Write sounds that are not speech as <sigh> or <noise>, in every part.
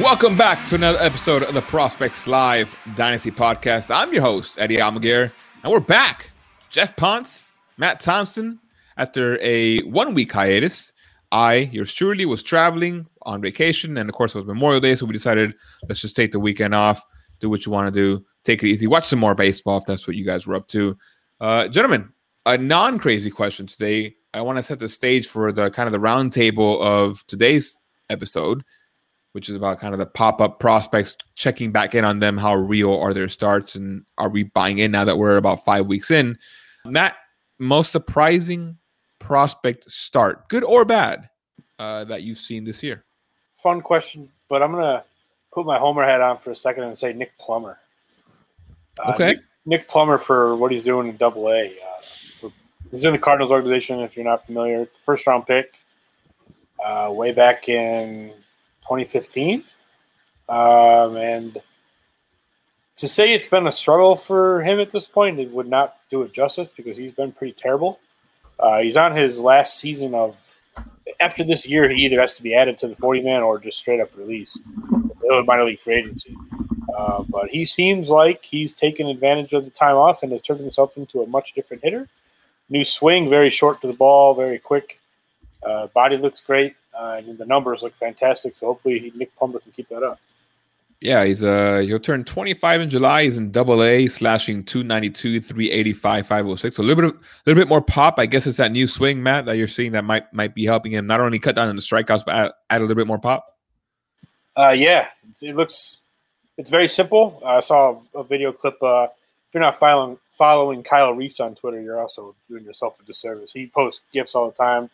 Welcome back to another episode of the Prospects Live Dynasty Podcast. I'm your host, Eddie Almaguer, and we're back. Jeff Ponce, Matt Thompson, after a one week hiatus. I, yours truly, was traveling on vacation, and of course, it was Memorial Day, so we decided let's just take the weekend off, do what you want to do, take it easy, watch some more baseball if that's what you guys were up to. Uh, gentlemen, a non crazy question today. I want to set the stage for the kind of the roundtable of today's episode which is about kind of the pop up prospects, checking back in on them. How real are their starts? And are we buying in now that we're about five weeks in? Matt, most surprising prospect start, good or bad, uh, that you've seen this year? Fun question, but I'm going to put my Homer hat on for a second and say Nick Plummer. Uh, okay. Nick, Nick, Plummer for what he's doing in double A. Uh, he's in the Cardinals organization, if you're not familiar. First round pick uh, way back in 2015. Um, and to say it's been a struggle for him at this point, it would not do it justice because he's been pretty terrible. Uh, he's on his last season of. After this year, he either has to be added to the 40 man or just straight up released. Minor league free agency. Uh, but he seems like he's taken advantage of the time off and has turned himself into a much different hitter. New swing, very short to the ball, very quick. Uh, body looks great. Uh, and the numbers look fantastic. So hopefully he, Nick Plummer can keep that up. Yeah, he's uh he'll turn 25 in July. He's in double A, slashing 292, 385, 506. So a little bit of, a little bit more pop. I guess it's that new swing, Matt, that you're seeing that might might be helping him not only cut down on the strikeouts, but add, add a little bit more pop. Uh yeah. It looks it's very simple. I saw a video clip uh if you're not following following Kyle Reese on Twitter, you're also doing yourself a disservice. He posts gifs all the time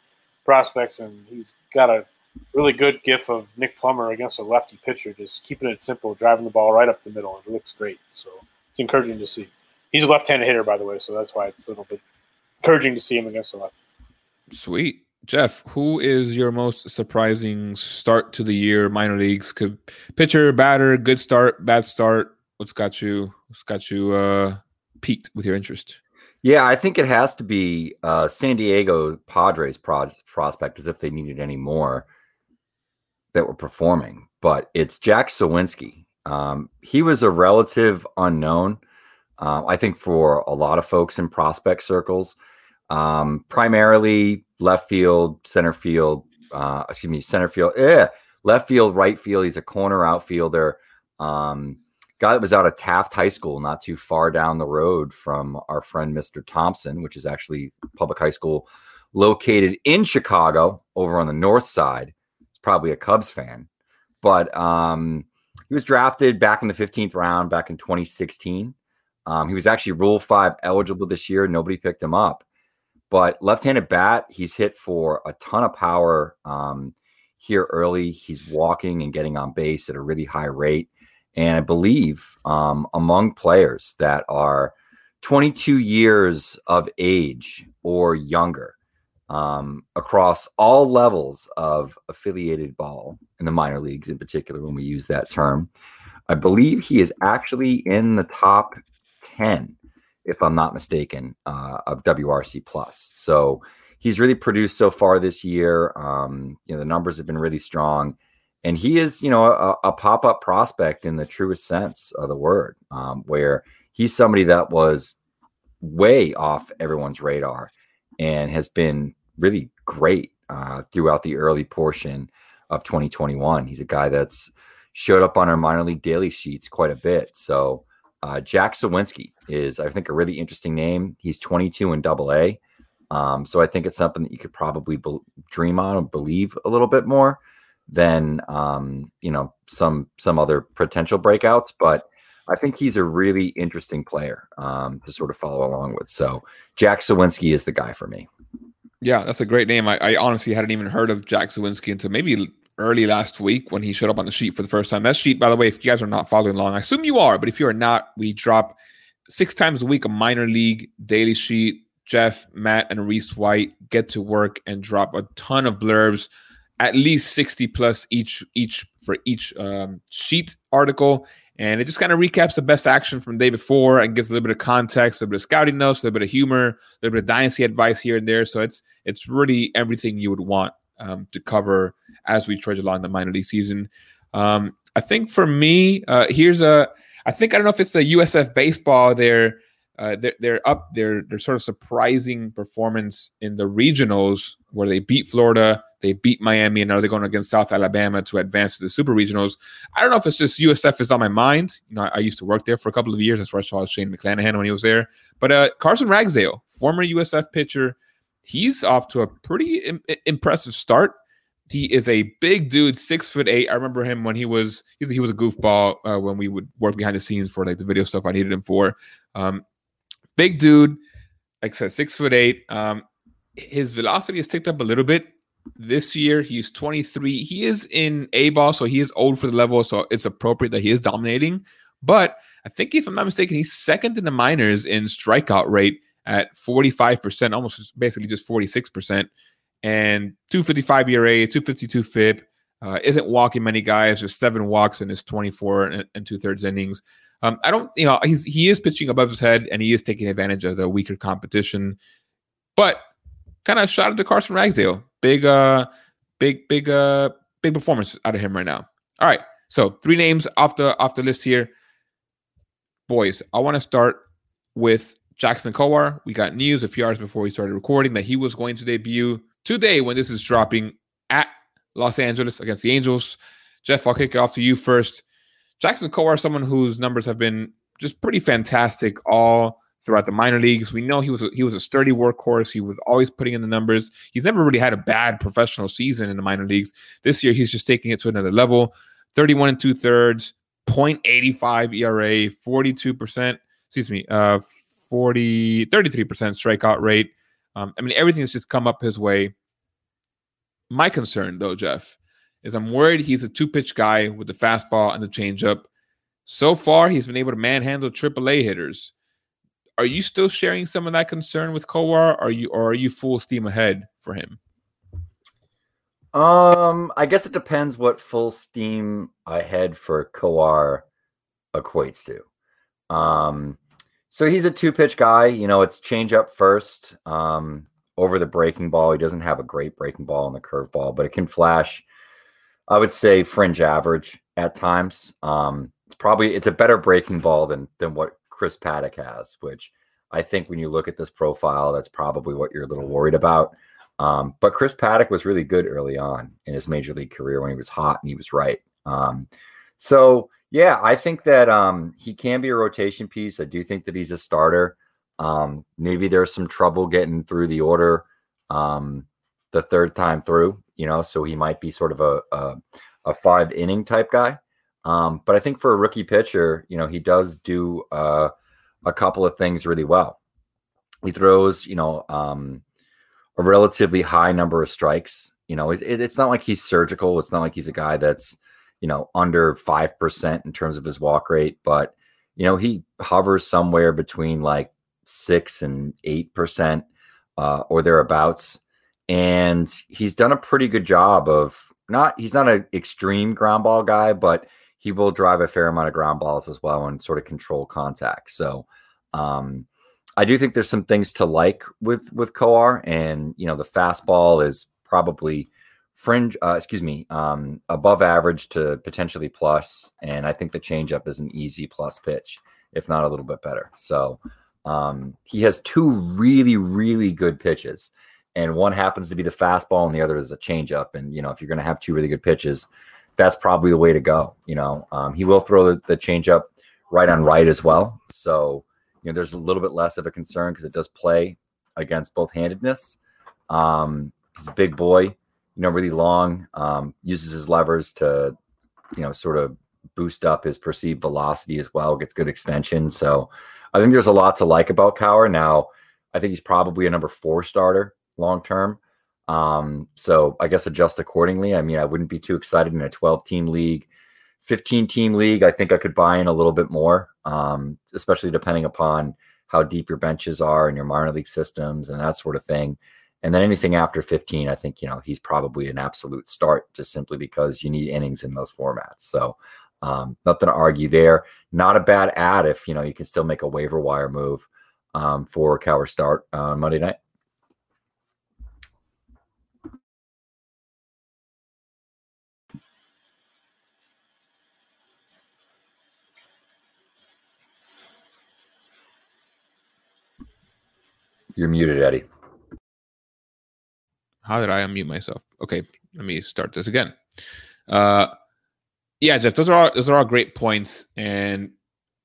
prospects, and he's got a really good gif of Nick Plummer against a lefty pitcher, just keeping it simple, driving the ball right up the middle, it looks great. So it's encouraging to see. He's a left-handed hitter, by the way, so that's why it's a little bit encouraging to see him against the left. Sweet. Jeff, who is your most surprising start to the year minor leagues? Could pitcher, batter, good start, bad start. What's got you? What's got you uh, piqued with your interest? Yeah, I think it has to be uh, San Diego Padres pro- prospect, as if they needed any more that were performing. But it's Jack Suwinski. Um, he was a relative unknown, uh, I think, for a lot of folks in prospect circles. Um, primarily left field, center field, uh, excuse me, center field, eh, left field, right field. He's a corner outfielder. Um, guy that was out of Taft High School, not too far down the road from our friend Mr. Thompson, which is actually public high school located in Chicago over on the north side. He's probably a Cubs fan, but um, he was drafted back in the 15th round back in 2016. Um, he was actually Rule 5 eligible this year. Nobody picked him up. But left handed bat, he's hit for a ton of power um, here early. He's walking and getting on base at a really high rate. And I believe um, among players that are 22 years of age or younger um, across all levels of affiliated ball in the minor leagues, in particular, when we use that term, I believe he is actually in the top 10, if I'm not mistaken, uh, of WRC plus. So he's really produced so far this year. Um, you know, the numbers have been really strong. And he is, you know, a, a pop up prospect in the truest sense of the word, um, where he's somebody that was way off everyone's radar and has been really great uh, throughout the early portion of 2021. He's a guy that's showed up on our minor league daily sheets quite a bit. So uh, Jack Suwinski is, I think, a really interesting name. He's 22 in Double A, um, so I think it's something that you could probably be- dream on and believe a little bit more than um, you know some some other potential breakouts. But I think he's a really interesting player um, to sort of follow along with. So Jack Suwinski is the guy for me. Yeah, that's a great name. I, I honestly hadn't even heard of Jack Suwinski until maybe early last week when he showed up on the sheet for the first time. That sheet, by the way, if you guys are not following along, I assume you are, but if you are not, we drop six times a week a minor league daily sheet. Jeff, Matt, and Reese White get to work and drop a ton of blurbs, at least 60 plus each each for each um, sheet article. And it just kind of recaps the best action from the day before and gives a little bit of context, a little bit of scouting notes, a little bit of humor, a little bit of dynasty advice here and there. So it's it's really everything you would want um, to cover as we trudge along the minor league season. Um, I think for me, uh, here's a. I think I don't know if it's the USF baseball. They're uh, they're, they're up. They're they're sort of surprising performance in the regionals where they beat Florida, they beat Miami, and now they're going against South Alabama to advance to the super regionals. I don't know if it's just USF is on my mind. You know, I, I used to work there for a couple of years. That's where I saw Shane McClanahan when he was there. But uh, Carson Ragsdale, former USF pitcher, he's off to a pretty Im- impressive start. He is a big dude, six foot eight. I remember him when he was he was a goofball uh, when we would work behind the scenes for like the video stuff I needed him for. Um, big dude, like I said, six foot eight. Um, his velocity has ticked up a little bit this year. He's 23. He is in A ball, so he is old for the level, so it's appropriate that he is dominating. But I think if I'm not mistaken, he's second in the minors in strikeout rate at 45%, almost basically just 46%, and 255 ERA, 252 FIP. Uh, isn't walking many guys, just seven walks in his 24 and, and two thirds innings. Um, I don't, you know, he's he is pitching above his head and he is taking advantage of the weaker competition. But kind of shout out to Carson Ragsdale. Big, uh, big, big, uh, big performance out of him right now. All right, so three names off the off the list here. Boys, I want to start with Jackson Kowar. We got news a few hours before we started recording that he was going to debut today when this is dropping at Los Angeles against the Angels. Jeff, I'll kick it off to you first. Jackson Kowar, someone whose numbers have been just pretty fantastic all throughout the minor leagues. We know he was a, he was a sturdy workhorse. He was always putting in the numbers. He's never really had a bad professional season in the minor leagues. This year, he's just taking it to another level. 31 and two thirds, 0.85 ERA, 42%, excuse me, uh, 40, 33% strikeout rate. Um, I mean, everything has just come up his way. My concern, though, Jeff, is I'm worried he's a two pitch guy with the fastball and the changeup. So far, he's been able to manhandle AAA hitters. Are you still sharing some of that concern with Kowar? Are you or are you full steam ahead for him? Um, I guess it depends what full steam ahead for Kowar equates to. Um, so he's a two pitch guy. You know, it's change up first um, over the breaking ball. He doesn't have a great breaking ball on the curveball, but it can flash. I would say fringe average at times. Um, it's probably it's a better breaking ball than than what Chris Paddack has, which I think when you look at this profile, that's probably what you're a little worried about. Um, but Chris Paddack was really good early on in his major league career when he was hot and he was right. Um, so yeah, I think that um, he can be a rotation piece. I do think that he's a starter. Um, maybe there's some trouble getting through the order um, the third time through, you know, so he might be sort of a a, a five inning type guy. Um, but I think for a rookie pitcher, you know, he does do uh, a couple of things really well. He throws, you know, um, a relatively high number of strikes. You know, it, it's not like he's surgical. It's not like he's a guy that's you know, under 5% in terms of his walk rate, but, you know, he hovers somewhere between like 6 and 8% uh, or thereabouts. And he's done a pretty good job of not, he's not an extreme ground ball guy, but he will drive a fair amount of ground balls as well and sort of control contact. So, um, I do think there's some things to like with with Kowar, and you know the fastball is probably fringe, uh, excuse me, um, above average to potentially plus, and I think the changeup is an easy plus pitch, if not a little bit better. So um, he has two really, really good pitches, and one happens to be the fastball, and the other is a changeup. And you know, if you're going to have two really good pitches, that's probably the way to go. You know, um, he will throw the, the changeup right on right as well. So you know, there's a little bit less of a concern because it does play against both handedness. Um, he's a big boy you know, really long, um, uses his levers to, you know, sort of boost up his perceived velocity as well, gets good extension. So I think there's a lot to like about Kowar. Now, I think he's probably a number four starter long term. Um, so I guess adjust accordingly. I mean, I wouldn't be too excited in a 12 team league. 15 team league, I think I could buy in a little bit more, um, especially depending upon how deep your benches are and your minor league systems and that sort of thing. And then anything after 15, I think, you know, he's probably an absolute start just simply because you need innings in those formats. So um, nothing to argue there. Not a bad ad if, you know, you can still make a waiver wire move um, for Kowar start on Monday night. You're muted, Eddie. How did I unmute myself? Okay, let me start this again. Uh, yeah, Jeff, those are all those are all great points, and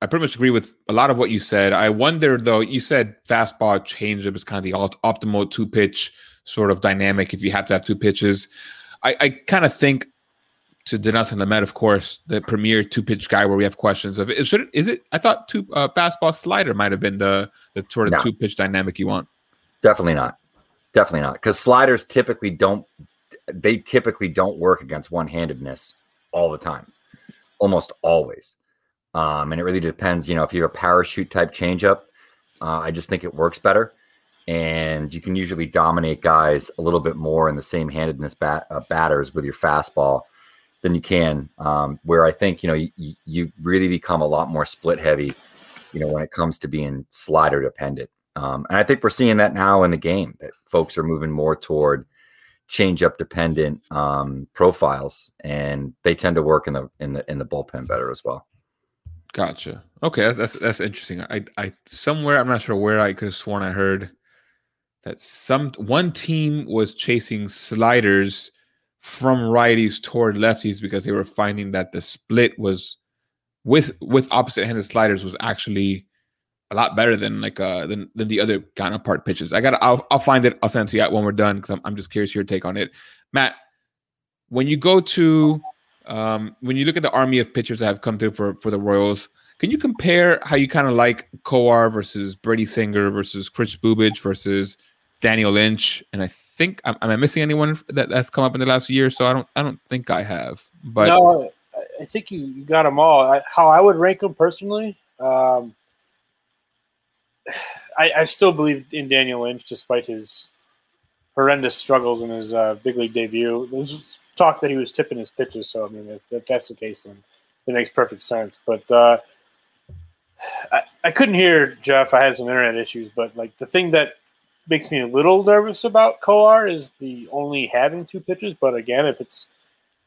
I pretty much agree with a lot of what you said. I wonder though, you said fastball changeup is kind of the alt- optimal two pitch sort of dynamic if you have to have two pitches. I, I kind of think to Dinelson Lamet, of course, the premier two pitch guy where we have questions of is should it, is it I thought two uh, fastball slider might have been the the sort of No. two pitch dynamic you want. Definitely not. Definitely not. Because sliders typically don't they typically don't work against one-handedness all the time. Almost always. Um, and it really depends, you know, if you have a parachute type changeup, uh, I just think it works better. And you can usually dominate guys a little bit more in the same handedness bat, uh, batters with your fastball than you can. Um, where I think, you know, you, you really become a lot more split heavy, you know, when it comes to being slider dependent. Um, and I think we're seeing that now in the game that folks are moving more toward change up dependent um, profiles, and they tend to work in the in the in the bullpen better as well. Gotcha. Okay, that's that's, that's interesting. I I somewhere I'm not sure where I could have sworn I heard that some one team was chasing sliders from righties toward lefties because they were finding that the split was with with opposite handed sliders was actually a lot better than like uh than than the other counterpart pitches. I got I'll I'll find it. I'll send it to you when we're done because I'm I'm just curious your take on it, Matt. When you go to um, when you look at the army of pitchers that have come through for for the Royals, can you compare how you kind of like Kowar versus Brady Singer versus Kris Bubic versus Daniel Lynch? And I think am, am I missing anyone that, that's come up in the last year? So I don't I don't think I have. But no, I- think you, you got them all. I, how I would rank them personally, um, <sighs> I, I still believe in Daniel Lynch despite his horrendous struggles in his uh, big league debut. There's talk that he was tipping his pitches, so I mean, if, if that's the case, then it makes perfect sense. But uh, I, I couldn't hear Jeff. I had some internet issues, but like the thing that makes me a little nervous about Kowar is the only having two pitches. But again, if it's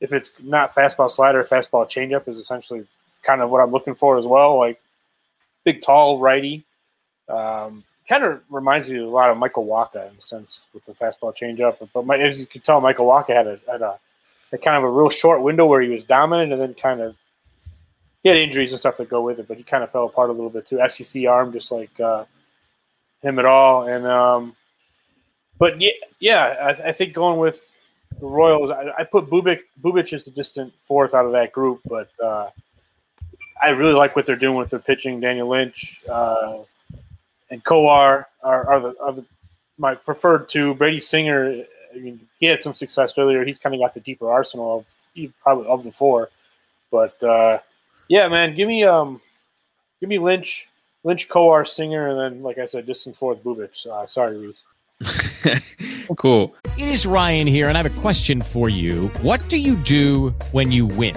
if it's not fastball slider, fastball changeup is essentially kind of what I'm looking for as well. Like big, tall righty. Um, kind of reminds you a lot of Michael Wacha in a sense with the fastball changeup. But my, as you can tell, Michael Wacha had a, had a, a kind of a real short window where he was dominant and then kind of he had injuries and stuff that go with it, but he kind of fell apart a little bit too. SEC arm, just like uh, him at all. And um, but yeah, yeah, I, I think going with the Royals, I, I put Bubic Bubic as the distant fourth out of that group, but uh, I really like what they're doing with their pitching. Daniel Lynch uh, and Kowar are, are, the, are the my preferred two. Brady Singer, I mean, he had some success earlier. He's kind of got the deeper arsenal of probably of the four, but uh, yeah, man, give me um, give me Lynch, Lynch, Kowar, Singer, and then like I said, distant fourth Bubic. Uh, sorry, Reese. <laughs> cool. It is Ryan here, and I have a question for you. What do you do when you win?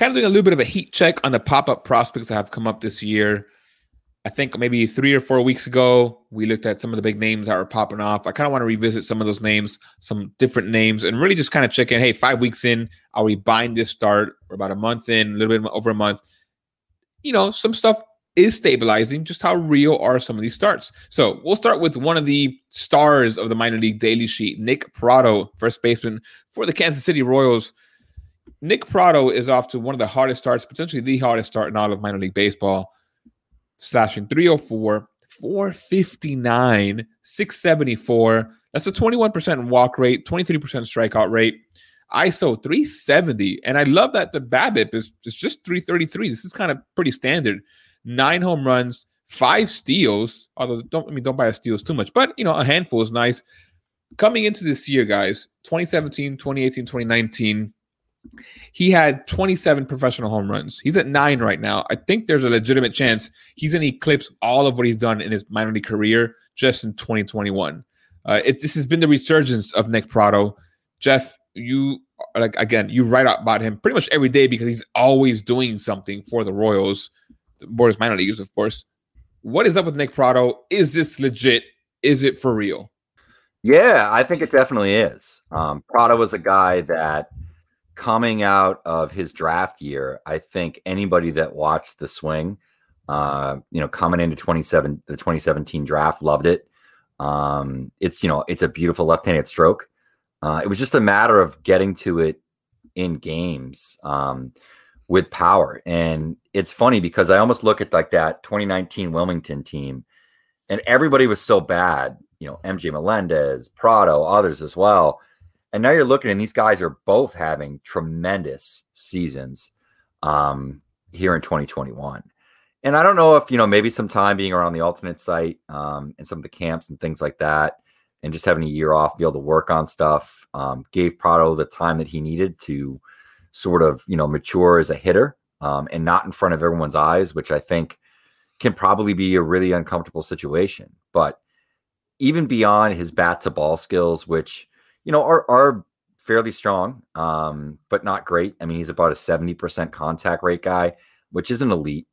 Kind of doing a little bit of a heat check on the pop up prospects that have come up this year. I think maybe three or four weeks ago, we looked at some of the big names that were popping off. I kind of want to revisit some of those names, some different names, and really just kind of check in. Hey, five weeks in, are we buying this start? We're about a month in, a little bit over a month. You know, some stuff is stabilizing. Just how real are some of these starts? So we'll start with one of the stars of the minor league daily sheet, Nick Pratto, first baseman for the Kansas City Royals. Nick Pratto is off to one of the hardest starts, potentially the hardest start in all of minor league baseball, slashing 304, 459, 674. That's a 21% walk rate, 23% strikeout rate. ISO 370. And I love that the BABIP is, is just 333. This is kind of pretty standard. Nine home runs, five steals. Although don't I mean don't buy the steals too much, but you know, a handful is nice. Coming into this year, guys, 2017, 2018, 2019, he had 27 professional home runs. He's at nine right now. I think there's a legitimate chance he's going to eclipse all of what he's done in his minor league career just in 2021. Uh, this has been the resurgence of Nick Pratto. Jeff, you like again, you write about him pretty much every day because he's always doing something for the Royals, the Boris minor leagues, of course. What is up with Nick Pratto? Is this legit? Is it for real? Yeah, I think it definitely is. Um, Pratto was a guy that coming out of his draft year, I think anybody that watched the swing, uh, you know, coming into 27, the 2017 draft loved it. Um, it's, you know, it's a beautiful left-handed stroke. Uh, it was just a matter of getting to it in games um, with power. And it's funny because I almost look at like that 2019 Wilmington team and everybody was so bad, you know, MJ Melendez, Pratto, others as well and now you're looking, and these guys are both having tremendous seasons um, here in 2021. And I don't know if, you know, maybe some time being around the alternate site um, and some of the camps and things like that, and just having a year off, be able to work on stuff, um, gave Pratto the time that he needed to sort of, you know, mature as a hitter um, and not in front of everyone's eyes, which I think can probably be a really uncomfortable situation. But even beyond his bat to ball skills, which you know, are are fairly strong, um, but not great. I mean, he's about a 70% contact rate guy, which isn't elite.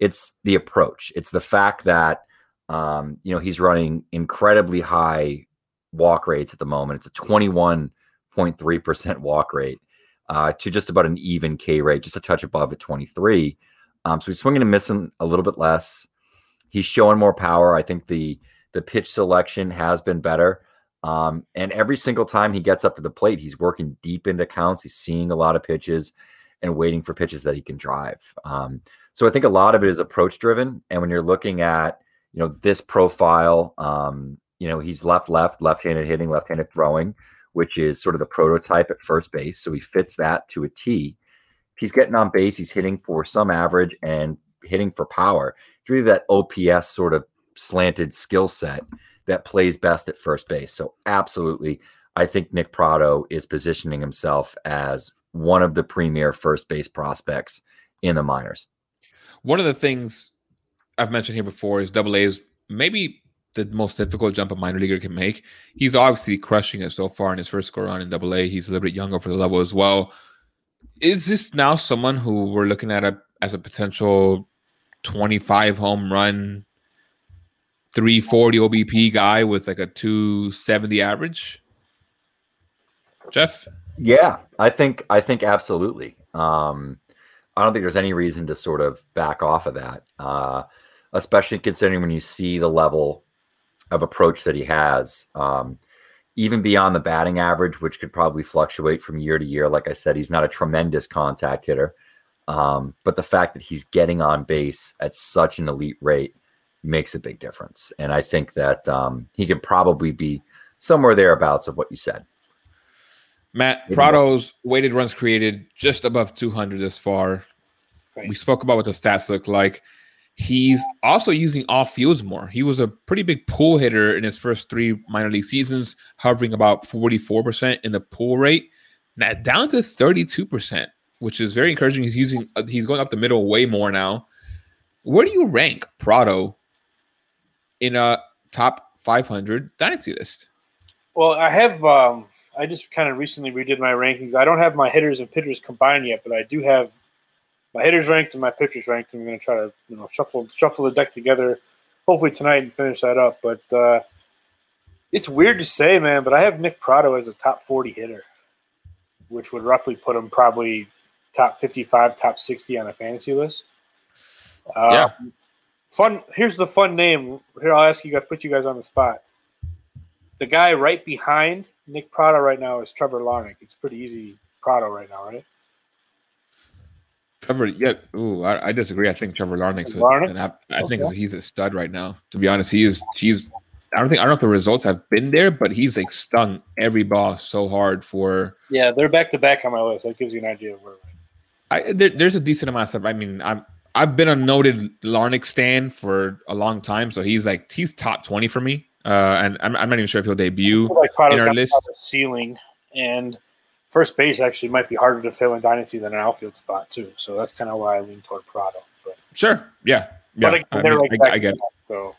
It's the approach. It's the fact that um, you know, he's running incredibly high walk rates at the moment. It's a 21.3% walk rate uh, to just about an even K rate, just a touch above at 23. Um, so he's swinging and missing a little bit less. He's showing more power. I think the the pitch selection has been better. Um, and every single time he gets up to the plate, he's working deep into counts. He's seeing a lot of pitches and waiting for pitches that he can drive. Um, so I think a lot of it is approach driven. And when you're looking at, you know, this profile, um, you know, he's left, left, left handed hitting, left handed throwing, which is sort of the prototype at first base. So he fits that to a T. He's getting on base, he's hitting for some average and hitting for power. It's really that OPS sort of slanted skill set that plays best at first base. So absolutely, I think Nick Pratto is positioning himself as one of the premier first base prospects in the minors. One of the things I've mentioned here before is Double A is maybe the most difficult jump a minor leaguer can make. He's obviously crushing it so far in his first go around in Double A. He's a little bit younger for the level as well. Is this now someone who we're looking at a, as a potential 25 home run 340 OBP guy with like a 270 average? Jeff? Yeah, I think I think absolutely. Um, I don't think there's any reason to sort of back off of that, uh, especially considering when you see the level of approach that he has, um, even beyond the batting average, which could probably fluctuate from year to year. Like I said, he's not a tremendous contact hitter, um, but the fact that he's getting on base at such an elite rate makes a big difference. And I think that um, he could probably be somewhere thereabouts of what you said. Matt Maybe Pratto's weighted runs created just above 200 this far. Right. We spoke about what the stats look like. He's also using off fields more. He was a pretty big pull hitter in his first three minor league seasons, hovering about 44% in the pull rate. Now down to 32%, which is very encouraging. He's using uh, he's going up the middle way more now. Where do you rank Pratto in a top 500 dynasty list? Well, I have. Um, I just kind of recently redid my rankings. I don't have my hitters and pitchers combined yet, but I do have my hitters ranked and my pitchers ranked. I'm going to try to you know shuffle shuffle the deck together, hopefully tonight and finish that up. But uh, it's weird to say, man, but I have Nick Pratto as a top 40 hitter, which would roughly put him probably top 55, top 60 on a fantasy list. Uh, Yeah. Fun. Here's the fun name. Here, I'll ask you guys, put you guys on the spot. The guy right behind Nick Pratto right now is Trevor Larnach. It's pretty easy Pratto right now, right? Trevor, yeah, ooh, I, I disagree. I think Trevor Larnach's a, Larnach? an app- I think he's a stud right now. To be honest, he is. He's. I don't think I don't know if the results have been there, but he's like stung every ball so hard for. Yeah, they're back to back on my list. That gives you an idea of where. I there, there's a decent amount of stuff. I mean, I'm I've been a noted Larnach stand for a long time, so he's like he's top twenty for me. Uh, and I'm, I'm not even sure if he'll debut. Like in our list. ceiling, and first base actually might be harder to fill in dynasty than an outfield spot too. So that's kind of why I lean toward Pratto. But, Sure, yeah, yeah. but again, I, mean, like I, I get. it. So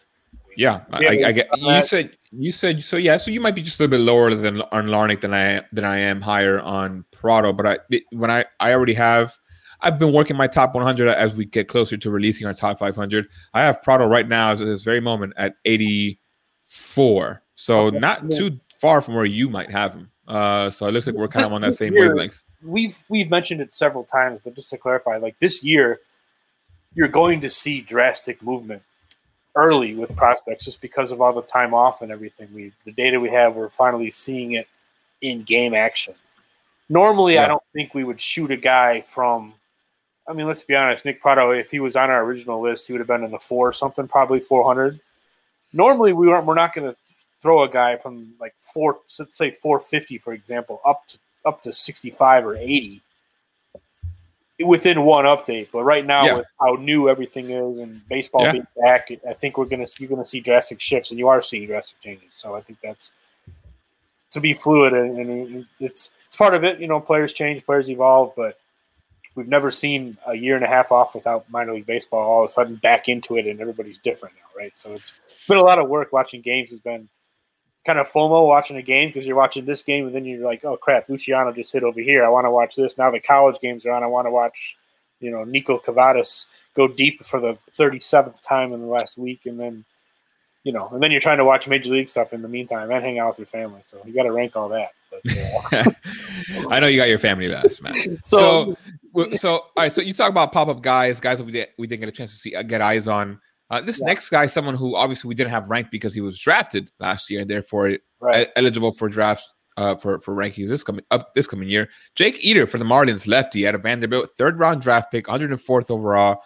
Yeah, I, Yeah, I, I get. You that- said you said so. Yeah, so you might be just a little bit lower than on Larnach than I than I am higher on Pratto. But I when I I already have. I've been working my top 100 as we get closer to releasing our top 500. I have Pratto right now as of this very moment at 84. So Okay, not yeah. too far from where you might have him. Uh, so it looks like we're kind of on that same year- wavelength. we've we've mentioned it several times, but just to clarify, like this year, you're going to see drastic movement early with prospects just because of all the time off and everything. We the data we have, we're finally seeing it in game action. Normally, Yeah. I don't think we would shoot a guy from. I mean, let's be honest. Nick Pratto, if he was on our original list, he would have been in the four something, probably four hundred. Normally, we weren't. We're not going to throw a guy from like four, let's say four fifty, for example, up to up to 65 or 80 within one update. But right now, Yeah. with how new everything is and baseball Yeah. being back, I think we're gonna you're gonna see drastic shifts, and you are seeing drastic changes. So I think that's to be fluid, and, and it's it's part of it. You know, players change, players evolve, but we've never seen a year and a half off without minor league baseball all of a sudden back into it, and everybody's different now, right? So it's been a lot of work. Watching games has been kind of FOMO watching a game because you're watching this game and then you're like, oh crap, Luciano just hit over here. I want to watch this. Now the college games are on. I want to watch, you know, Niko Kavadas go deep for the 37th time in the last week, and then, you know, and then you're trying to watch major league stuff in the meantime and hang out with your family. So you got to rank all that. But, uh, <laughs> I know you got your family last, man. <laughs> so, So, w- so all right. So you talk about pop up guys, guys that we did, we didn't get a chance to see uh, get eyes on. Uh, this Yeah. next guy, someone who obviously we didn't have ranked because he was drafted last year and therefore right. eligible for drafts uh, for for rankings this coming up this coming year. Jake Eder for the Marlins, lefty out of Vanderbilt, third round draft pick, 104th overall.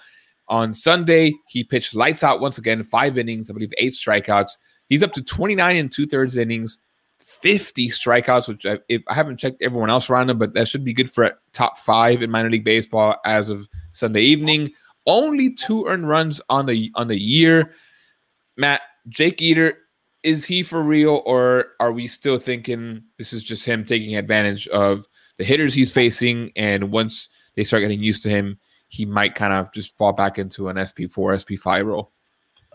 On Sunday, he pitched lights out once again, five innings, I believe eight strikeouts. He's up to 29 and two thirds innings, 50 strikeouts, which I, if I haven't checked everyone else around him, but that should be good for a top five in minor league baseball as of Sunday evening. Only two earned runs on the on the year. Matt Jake Eder is he for real, or are we still thinking this is just him taking advantage of the hitters he's facing? And once they start getting used to him, he might kind of just fall back into an SP4, SP5 role.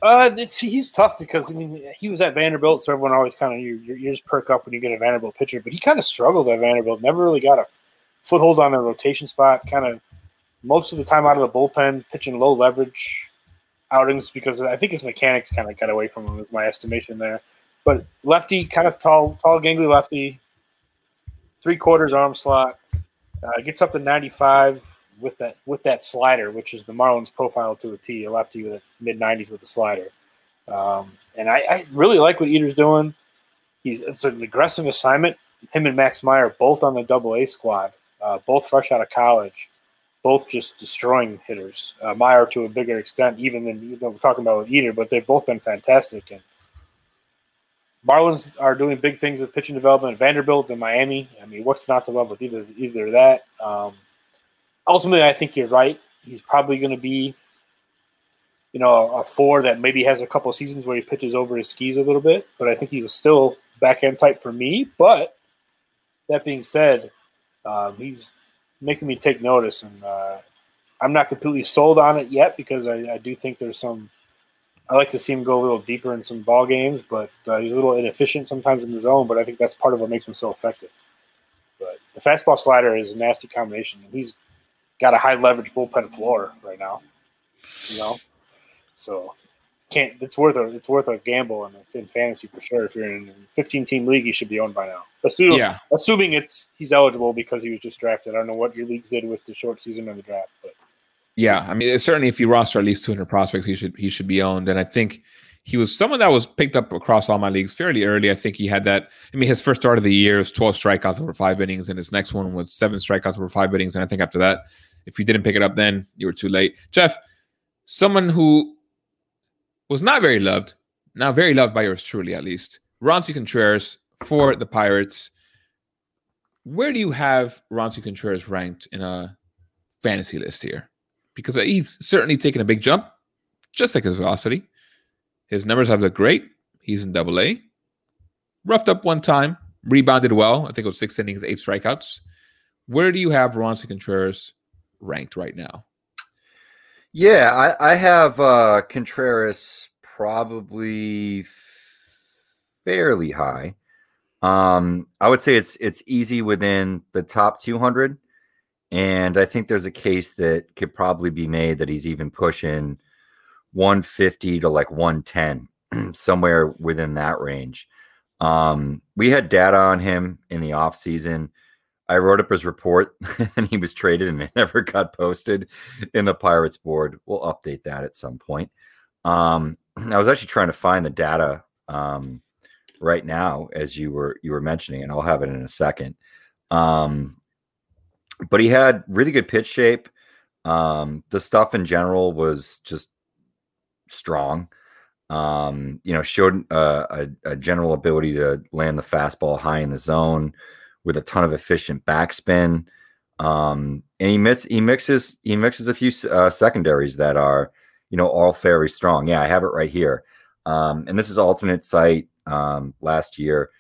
Uh, he's tough because I mean he was at Vanderbilt, so everyone always kind of your, your ears perk up when you get a Vanderbilt pitcher. But he kind of struggled at Vanderbilt, never really got a foothold on a rotation spot. Kind of most of the time out of the bullpen, pitching low leverage outings because I think his mechanics kind of got away from him. Is my estimation there. But lefty, kind of tall, tall, gangly lefty, three quarters arm slot, uh, gets up to ninety five with that with that slider, which is the Marlins profile to a T, a lefty with mid nineties with a slider. Um, and I, I really like what Eder's doing. He's it's an aggressive assignment. Him and Max Meyer both on the Double A squad, uh, both fresh out of college, both just destroying hitters. Uh, Meyer to a bigger extent, even than even we're talking about with Eder, but they've both been fantastic. And Marlins are doing big things with pitching development. Vanderbilt and Miami. I mean, what's not to love with either either of that? Um, ultimately, I think you're right. He's probably going to be, you know, a four that maybe has a couple seasons where he pitches over his skis a little bit. But I think he's still back end type for me. But that being said, um, he's making me take notice, and uh, I'm not completely sold on it yet because I, I do think there's some I like to see him go a little deeper in some ball games, but uh, he's a little inefficient sometimes in the zone. But I think that's part of what makes him so effective. But the fastball slider is a nasty combination, and he's got a high leverage bullpen floor right now. You know, so can't. It's worth a it's worth a gamble in, in fantasy for sure. If you're in a 15 team league, he should be owned by now. Assuming, Yeah. assuming it's he's eligible because he was just drafted. I don't know what your leagues did with the short season and the draft, but Yeah, I mean, certainly if you roster at least 200 prospects, he should he should be owned. And I think he was someone that was picked up across all my leagues fairly early. I think he had that. I mean, his first start of the year was 12 strikeouts over five innings, and his next one was seven strikeouts over five innings. And I think after that, if you didn't pick it up then, you were too late. Jeff, someone who was not very loved, now very loved by yours truly at least, Roansy Contreras for the Pirates. Where do you have Roansy Contreras ranked in a fantasy list here? because he's certainly taken a big jump, just like his velocity. His numbers have looked great. He's in double A. Roughed up one time, rebounded well. I think it was six innings, eight strikeouts. Where do you have Roansy Contreras ranked right now? Yeah, I, I have uh, Contreras probably fairly high. Um, I would say it's it's easy within the top 200, and I think there's a case that could probably be made that he's even pushing 150 to like 110, <clears throat> somewhere within that range. Um, we had data on him in the off season. I wrote up his report <laughs> and he was traded and <laughs> it never got posted in the Pirates board. We'll update that at some point. Um, <clears throat> I was actually trying to find the data um, right now as you were you were mentioning, and I'll have it in a second. Um, but he had really good pitch shape. Um, the stuff in general was just strong. Um, you know, showed uh, a, a general ability to land the fastball high in the zone with a ton of efficient backspin. Um, and he mix, he mixes he mixes a few uh, secondaries that are you know all very strong. Yeah, I have it right here. Um, and this is alternate site um, last year.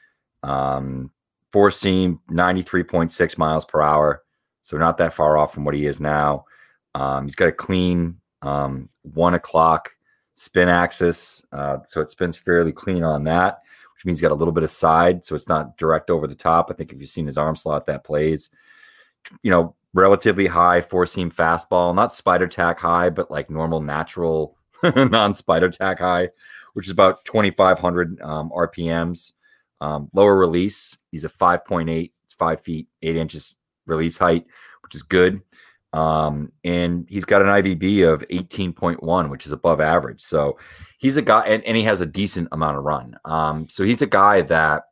Um, four seam, ninety three point six miles per hour, so not that far off from what he is now. Um, he's got a clean one o'clock spin axis, uh, so it spins fairly clean on that which means he's got a little bit of side, so it's not direct over the top. I think if you've seen his arm slot, that plays, you know, relatively high four seam fastball, not spider tack high, but like normal, natural, <laughs> non spider tack high, which is about 2,500 um, RPMs. Um, lower release, he's a 5.8, it's five feet, eight inches release height, which is good. Um, and he's got an IVB of 18.1, which is above average. So he's a guy, and, and he has a decent amount of run. Um, so he's a guy that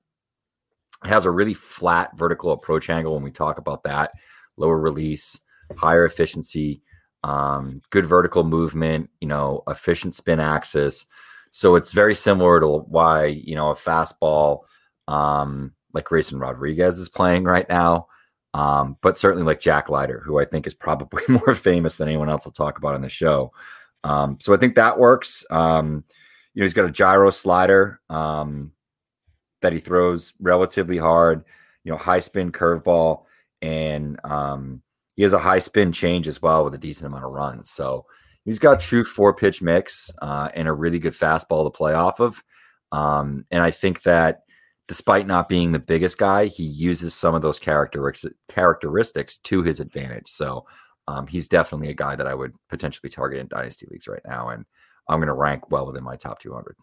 has a really flat vertical approach angle when we talk about that lower release, higher efficiency, um, good vertical movement, you know, efficient spin axis. So it's very similar to why, you know, a fastball um, like Grayson Rodriguez is playing right now. Um, but certainly like Jack Leiter, who I think is probably <laughs> more famous than anyone else will talk about on the show. Um, so I think that works. Um, you know, he's got a gyro slider um, that he throws relatively hard, you know, high spin curveball, and um, he has a high spin change as well with a decent amount of runs. So he's got true four pitch mix uh, and a really good fastball to play off of. Um, and I think that despite not being the biggest guy, he uses some of those characteristics characteristics to his advantage. So um, he's definitely a guy that I would potentially target in dynasty leagues right now, and I'm going to rank well within my top 200.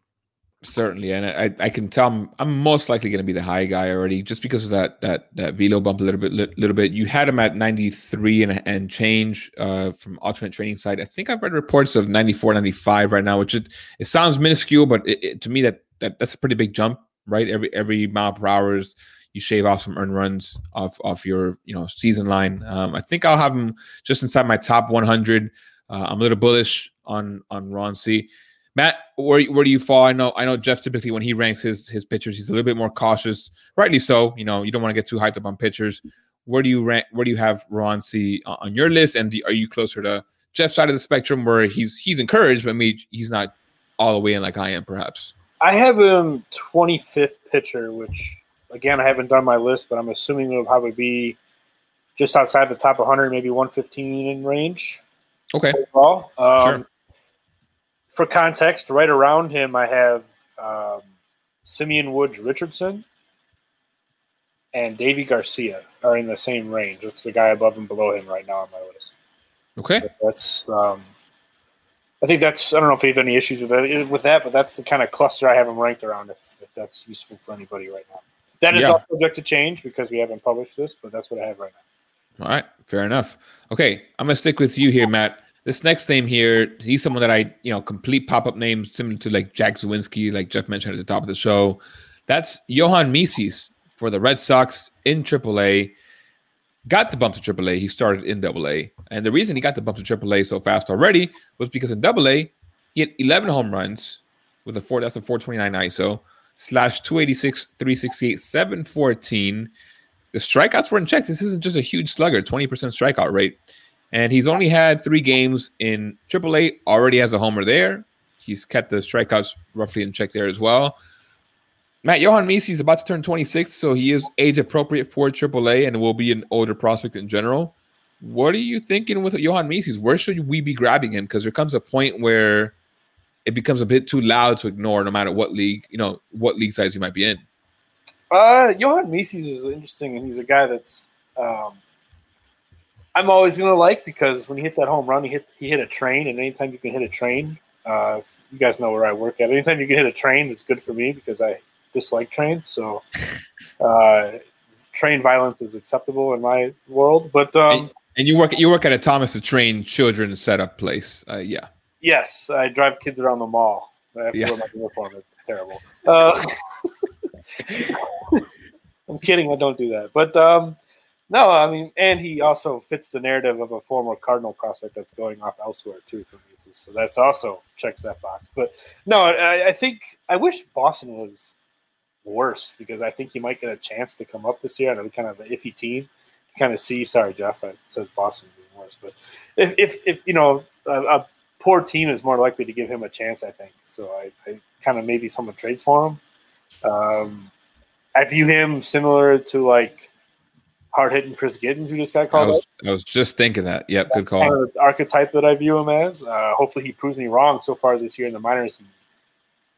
Certainly, and I, I can tell I'm, I'm most likely going to be the high guy already, just because of that that that velo bump a little bit, li- little bit. You had him at 93 and and change uh, from alternate training side. I think I've read reports of 94, 95 right now, which it, it sounds minuscule, but it, it, to me that that that's a pretty big jump, right? Every every mile per hour is you shave off some earned runs off off your you know season line. Um, I think I'll have him just inside my top 100. Uh, I'm a little bullish on on Roansy. Matt, where where do you fall? I know I know Jeff typically when he ranks his his pitchers, he's a little bit more cautious. Rightly so. You know, you don't want to get too hyped up on pitchers. Where do you rank? Where do you have Roansy on your list? And are you closer to Jeff's side of the spectrum where he's he's encouraged, but me he's not all the way in like I am, perhaps? I have him 25th pitcher, which again I haven't done my list, but I'm assuming it'll probably be just outside the top 100, maybe 115 in range. Okay. Overall. Um, Sure. For context, right around him, I have um, Simeon Woods Richardson and Davy Garcia are in the same range. It's the guy above and below him right now on my list. Okay. That's um, I think that's I don't know if you have any issues with that with that, but that's the kind of cluster I have them ranked around. If, if that's useful for anybody right now, that is Yeah. all subject to change because we haven't published this, but that's what I have right now. All right, fair enough. Okay, I'm gonna stick with you here, Matt. This next name here, he's someone that I, you know, complete pop-up name similar to like Jack Zawinski, like Jeff mentioned at the top of the show. That's Johan Mieses for the Red Sox in AAA. Got the bump to AAA. He started in AA, and the reason he got the bump to AAA so fast already was because in AA he had 11 home runs with a four. That's a 429 ISO slash 286, 368, 714. The strikeouts were in check. This isn't just a huge slugger, 20% strikeout rate. And he's only had three games in AAA, already has a homer there. He's kept the strikeouts roughly in check there as well. Matt Johan Mieses is about to turn 26, so he is age appropriate for AAA and will be an older prospect in general. What are you thinking with Johan Mieses? Where should we be grabbing him? Because there comes a point where it becomes a bit too loud to ignore, no matter what league, you know, what league size you might be in. Uh, Johan Mieses is interesting, and he's a guy that's um, I'm always gonna like because when he hit that home run, he hit he hit a train, and anytime you can hit a train, uh, you guys know where I work at. Anytime you can hit a train, it's good for me because I dislike trains. So, <laughs> uh, train violence is acceptable in my world. But um, And you work you work at a Thomas the Train children's setup place. Uh, yeah. yes, I drive kids around the mall. I have to Yeah. wear my uniform. It's terrible. Uh, <laughs> I'm kidding. I don't do that. But um, no, I mean, and he also fits the narrative of a former Cardinal prospect that's going off elsewhere too for Mieses. So that's also checks that box. But no, I, I think I wish Boston was worse because I think he might get a chance to come up this year. I know kind of an iffy team. Kind of see. Sorry, Jeff. I said Boston being worse, but if if, if you know a, a poor team is more likely to give him a chance, I think. So I, I kind of maybe someone trades for him. Um, I view him similar to like hard hitting Chris Gittens, who just got I called. was up. I was just thinking that. Yep, good Kind call. of the archetype that I view him as. Uh, hopefully, he proves me wrong. So far this year in the minors, he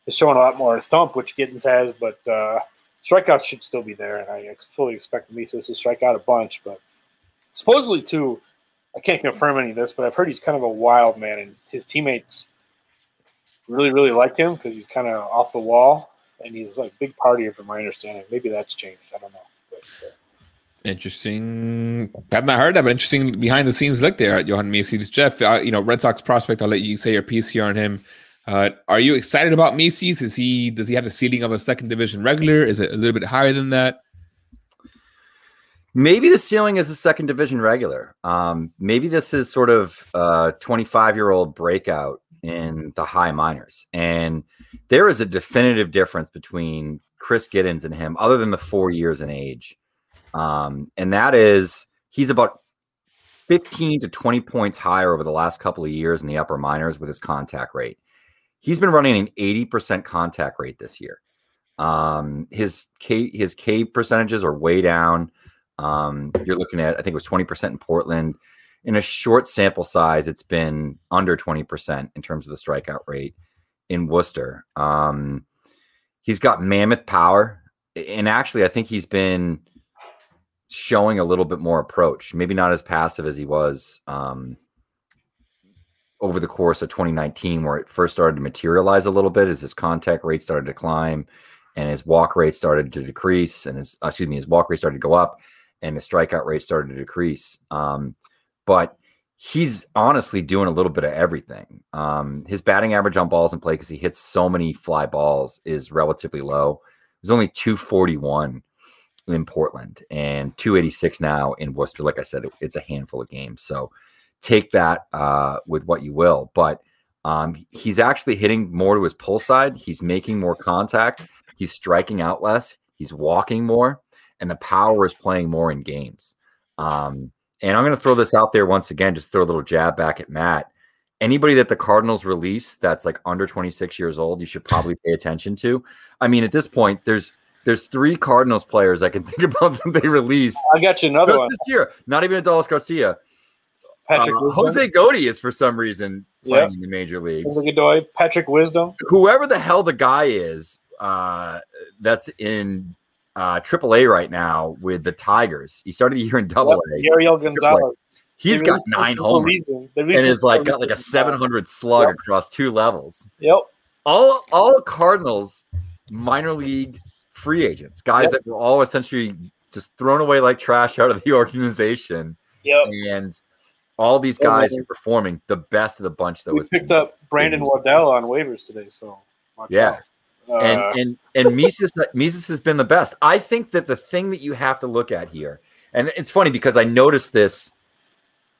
is showing a lot more thump, which Gittens has, but uh, strikeouts should still be there, and I fully expect Mieses to strike out a bunch. But supposedly, too, I can't confirm any of this, but I've heard he's kind of a wild man, and his teammates really, really like him because he's kind of off the wall, and he's like big partier, from my understanding. Maybe that's changed. I don't know. But, uh, Interesting. I've not heard that, but interesting behind the scenes look there at Johan Mieses. Jeff, uh, you know, Red Sox prospect. I'll let you say your piece here on him. Uh, are you excited about Mieses? Is he does he have the ceiling of a second division regular? Is it a little bit higher than that? Maybe the ceiling is a second division regular. Um, maybe this is sort of a 25 year old breakout in the high minors. And there is a definitive difference between Chris Gittens and him, other than the four years in age. Um, and that is he's about 15 to 20 points higher over the last couple of years in the upper minors with his contact rate. He's been running an 80% contact rate this year. Um, his K his K percentages are way down. Um, you're looking at, I think it was 20% in Portland. In a short sample size, it's been under 20% in terms of the strikeout rate in Worcester. Um, he's got mammoth power. And actually, I think he's been showing a little bit more approach, maybe not as passive as he was um, over the course of 2019, where it first started to materialize a little bit as his contact rate started to climb and his walk rate started to decrease and his, excuse me, his walk rate started to go up and his strikeout rate started to decrease. Um, but he's honestly doing a little bit of everything. Um, his batting average on balls in play because he hits so many fly balls is relatively low. It was only 241 in Portland and 286 now in Worcester. Like I said, it- it's a handful of games. So take that uh, with what you will. But Um, he's actually hitting more to his pull side. He's making more contact. He's striking out less. He's walking more, and the power is playing more in games. Um, and I'm going to throw this out there once again, just throw a little jab back at Matt. Anybody that the Cardinals release that's like under 26 years old, you should probably pay attention to. I mean, at this point, there's there's three Cardinals players I can <laughs> think about that they release I got you another one. this year. Not even Adolis Garcia. Patrick Uh, Jose Godoy is for some reason playing Yeah. in the major leagues. Godoy, Patrick Wisdom. Whoever the hell the guy is uh, that's in uh, AAA right now with the Tigers. He started the year in Double A. Yariel Gonzalez. He's They got nine homers and is like got like a 700 slug Yep. across two levels. Yep. All all Cardinals minor league free agents, guys Yep. that were all essentially just thrown away like trash out of the <laughs> organization. Yep. And all these guys are performing. The best of the bunch, that We is picked up Brandon Waddell on waivers today, so Yeah. Uh, and and and Mieses <laughs> Mieses has been the best. I think that the thing that you have to look at here, and it's funny because I noticed this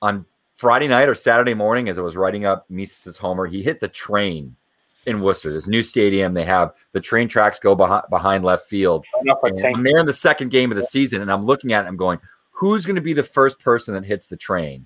on Friday night or Saturday morning as I was writing up Mieses' homer. He hit the train in Worcester. This new stadium, they have the train tracks go behind behind left field. And. I'm there in the second game of the season, and I'm looking at it. I'm going, who's going to be the first person that hits the train?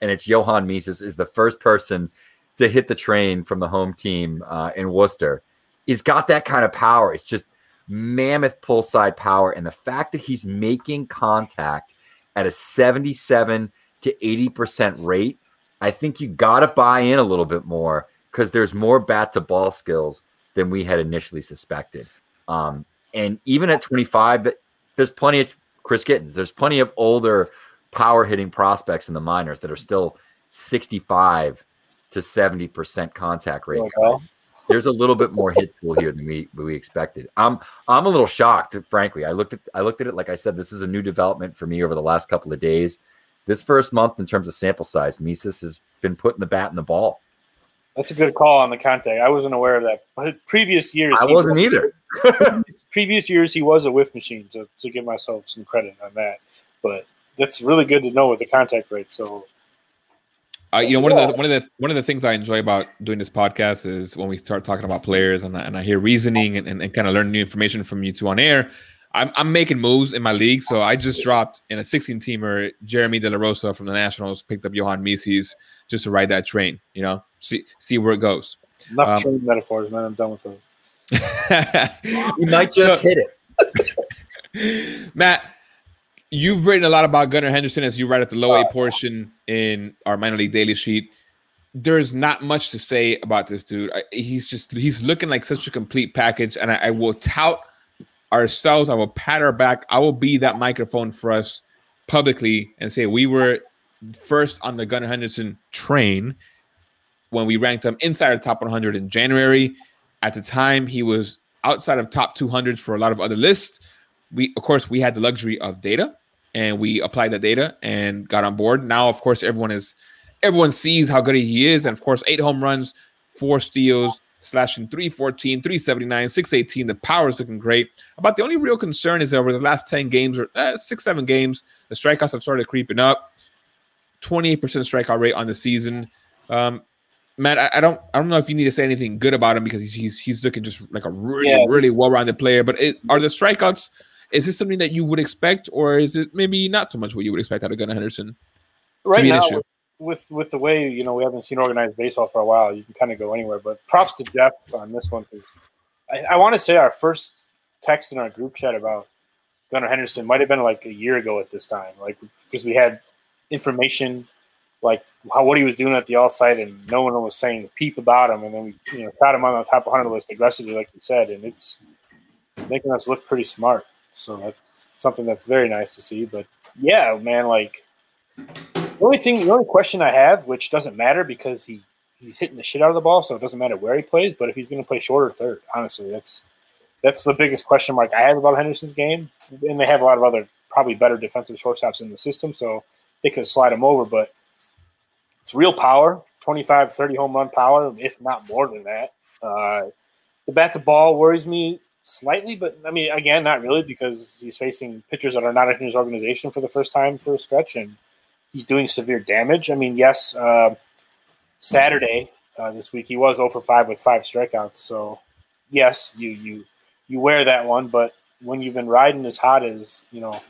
And it's Johan Mieses is the first person to hit the train from the home team uh, in Worcester. He's got that kind of power. It's just mammoth pull side power, and the fact that he's making contact at a 77 to 80 percent rate, I think you got to buy in a little bit more because there's more bat to ball skills than we had initially suspected. Um, and even at 25, there's plenty of Chris Gittens. There's plenty of older power hitting prospects in the minors that are still 65 to 70 percent contact rate. Waddell. There's a little bit more hit tool here than we we expected. I'm I'm a little shocked, frankly. I looked at I looked at it like I said. This is a new development for me over the last couple of days. This first month, in terms of sample size, Mieses has been putting the bat in the ball. That's a good call on the contact. I wasn't aware of that. But previous years, I wasn't was- either. <laughs> Previous years, he was a whiff machine, to, to give myself some credit on that. But that's really good to know with the contact rate. So Uh, you know, one of the one of the one of the things I enjoy about doing this podcast is when we start talking about players and I, and I hear reasoning and, and, and kind of learn new information from you two on air. I'm, I'm making moves in my league, so I just dropped in a 16 teamer. Jeremy De La Rosa from the Nationals picked up Johan Mieses just to ride that train. You know, see see where it goes. enough Um, trade metaphors, man. I'm done with those. <laughs> You might just So- hit it. <laughs> Matt, you've written a lot about Gunnar Henderson as you write at the low A portion in our minor league daily sheet. There's not much to say about this dude. I, he's just he's looking like such a complete package, and I, I will tout ourselves. I will pat our back. I will be that microphone for us publicly and say we were first on the Gunnar Henderson train when we ranked him inside the top 100 in January. At the time, he was outside of top 200s for a lot of other lists. We, of course, we had the luxury of data, and we applied that data and got on board. Now, of course, everyone is everyone sees how good he is, and of course, eight home runs, four steals, slashing 314, 379, 618. The power is looking great. About the only real concern is that over the last 10 games or uh, six, seven games, the strikeouts have started creeping up. 28% strikeout rate on the season. Um, Matt, I, I don't, I don't know if you need to say anything good about him because he's he's, he's looking just like a really, Yeah. really well-rounded player. But it, are the strikeouts? Is this something that you would expect, or is it maybe not so much what you would expect out of Gunnar Henderson? Right now, issue. with with the way you know we haven't seen organized baseball for a while, you can kind of go anywhere. But props to Jeff on this one because I, I want to say our first text in our group chat about Gunnar Henderson might have been like a year ago at this time, like because we had information like how what he was doing at the all site, and no one was saying a peep about him, and then we you know got him on the top 100 list aggressively, like you said, and it's making us look pretty smart. So that's something that's very nice to see. But yeah, man, like the only thing, the only question I have, which doesn't matter because he he's hitting the shit out of the ball, so it doesn't matter where he plays. But if he's going to play short or third, honestly, that's that's the biggest question mark I have about Henderson's game. And they have a lot of other probably better defensive shortstops in the system, so they could slide him over. But it's real power 25, 30 home run power, if not more than that. Uh, the bat to ball worries me slightly, but I mean, again, not really because he's facing pitchers that are not in his organization for the first time for a stretch, and he's doing severe damage. I mean, yes, uh, Saturday uh, this week. He was 0 for 5 with five strikeouts. So, yes, you you you wear that one, but when you've been riding as hot as you know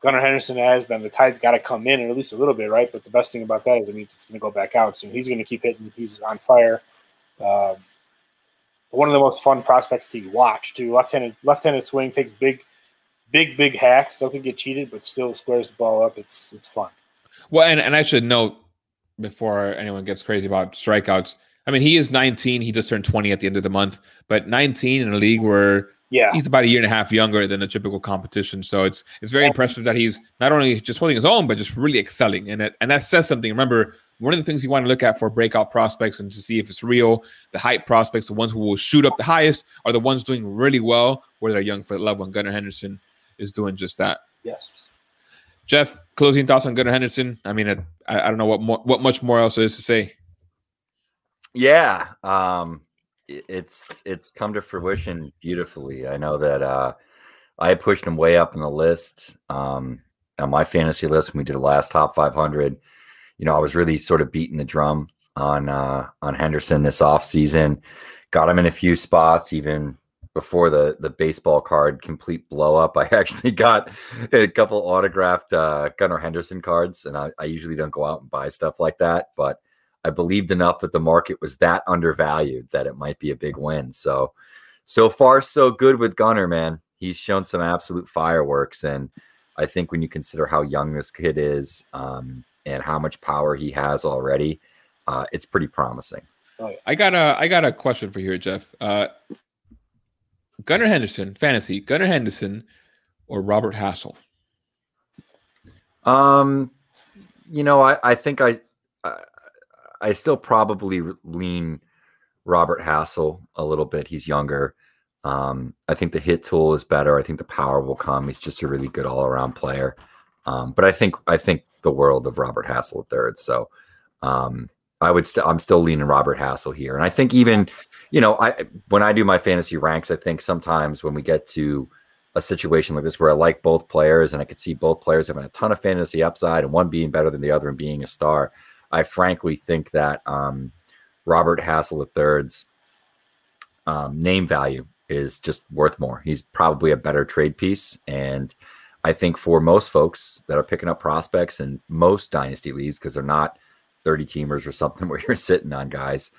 Gunnar Henderson has been, the tide's got to come in at least a little bit, right? But the best thing about that is it means it's going to go back out. So he's going to keep hitting. He's on fire. Um, one of the most fun prospects to watch. Too left-handed left-handed swing takes big, big, big hacks. Doesn't get cheated, but still squares the ball up. It's it's fun. Well, and, and I should note before anyone gets crazy about strikeouts. I mean, he is 19. He just turned 20 at the end of the month, but 19 in a league where Yeah, he's about a year and a half younger than the typical competition. So it's it's very impressive that he's not only just holding his own, but just really excelling. And that and that says something. Remember, one of the things you want to look at for breakout prospects and to see if it's real, the hype prospects, the ones who will shoot up the highest, are the ones doing really well where they're young for the level. And Gunnar Henderson is doing just that. yes. Jeff, closing thoughts on Gunnar Henderson. I mean, I, I don't know what more, what much more else there is to say. Yeah, um, it's it's come to fruition beautifully. I know that uh, I pushed him way up in the list um, on my fantasy list when we did the last top 500. You know, I was really sort of beating the drum on uh, on Henderson this off season. Got him in a few spots, even before the the baseball card complete blow up. <laughs> I actually got a couple autographed uh, Gunnar Henderson cards, and I, I usually don't go out and buy stuff like that, but I believed enough that the market was that undervalued that it might be a big win. So, so far, so good with Gunnar, man. He's shown some absolute fireworks. And I think when you consider how young this kid is um, and how much power he has already, uh, it's pretty promising. I got a I got a question for you here, Jeff. Uh, Gunnar Henderson, fantasy, Gunnar Henderson or Robert Hassell? Um, you know, I, I think I, I, I still probably lean Robert Hassell a little bit. He's younger. Um, I think the hit tool is better. I think the power will come. He's just a really good all around player. Um, but I think I think the world of Robert Hassell third. So um, I would still I'm still leaning Robert Hassell here. And I think even you know I when I do my fantasy ranks, I think sometimes when we get to a situation like this where I like both players and I could see both players having a ton of fantasy upside and one being better than the other and being a star. I frankly think that um, Robert Hassel III's um, name value is just worth more. He's probably a better trade piece. And I think for most folks that are picking up prospects and most dynasty leagues, because they're not 30 teamers or <laughs> something where you're sitting on guys,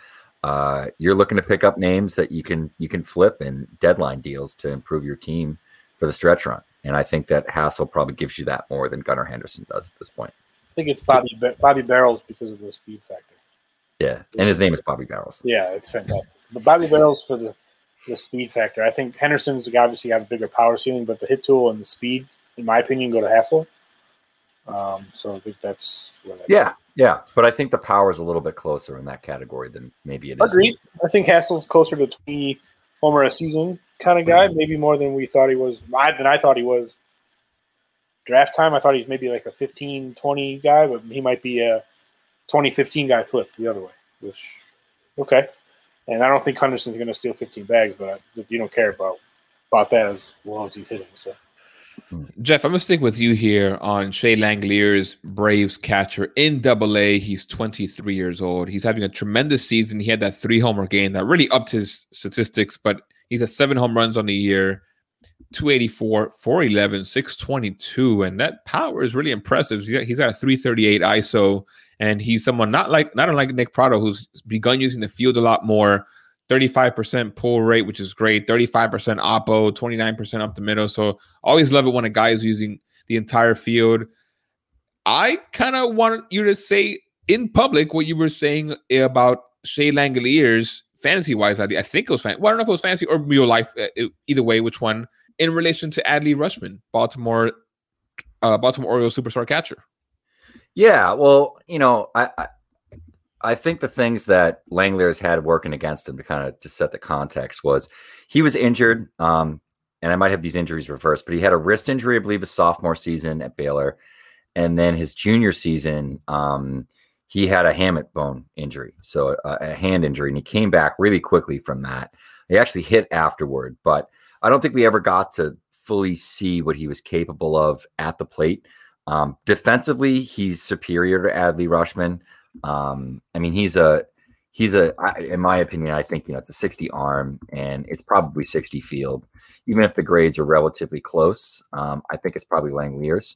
uh, you're looking to pick up names that you can you can flip in deadline deals to improve your team for the stretch run. And I think that Hassell probably gives you that more than Gunnar Henderson does at this point. I think it's Bobby Bobby Barrels because of the speed factor. Yeah. And his name is Bobby Barrels. Yeah, it's fantastic. But Bobby Barrels for the, the speed factor. I think Henderson's obviously got a bigger power ceiling, but the hit tool and the speed, in my opinion, go to Hassell. Um, so I think that's what I Yeah. Yeah. But I think the power is a little bit closer in that category than maybe it is. Agreed. I think Hassell's closer to 20 homer a season kind of guy, maybe more than we thought he was. Than I thought he was. Draft time, I thought he's maybe like a 15, 20 guy, but he might be a 2015 guy flipped the other way. Which, okay. And I don't think Henderson's going to steal 15 bags, but I, you don't care about about that as well as he's hitting. So Mm. Jeff, I'm gonna stick with you here on Shea Langeliers, Braves catcher in Double A. He's 23 years old. He's having a tremendous season. He had that three homer game that really upped his statistics, but he's at seven home runs on the year, 284, 411, 622, and that power is really impressive. He's got, he's got a 338 ISO, and he's someone not like not unlike Nick Pratto, who's begun using the field a lot more. 35% pull rate, which is great. 35% oppo, 29% up the middle. So always love it when a guy is using the entire field. I kind of want you to say in public what you were saying about Shea Langeliers fantasy wise. I, I think it was fan- well, I don't know if it was fantasy or real life. uh, it- either way, which one in relation to Adley Rutschman, Baltimore, uh, Baltimore Orioles superstar catcher. Yeah, well, you know, I I think the things that Langeliers had working against him to kind of just set the context was he was injured, um, and I might have these injuries reversed, but he had a wrist injury, I believe, his sophomore season at Baylor, and then his junior season, um, he had a hamate bone injury, so a, a hand injury, and he came back really quickly from that. He actually hit afterward, but I don't think we ever got to fully see what he was capable of at the plate. Um, defensively, he's superior to Adley Rutschman. Um, I mean, he's a he's a, in my opinion, I think you know it's a 60 arm and it's probably 60 field. Even if the grades are relatively close, um, I think it's probably Langeliers.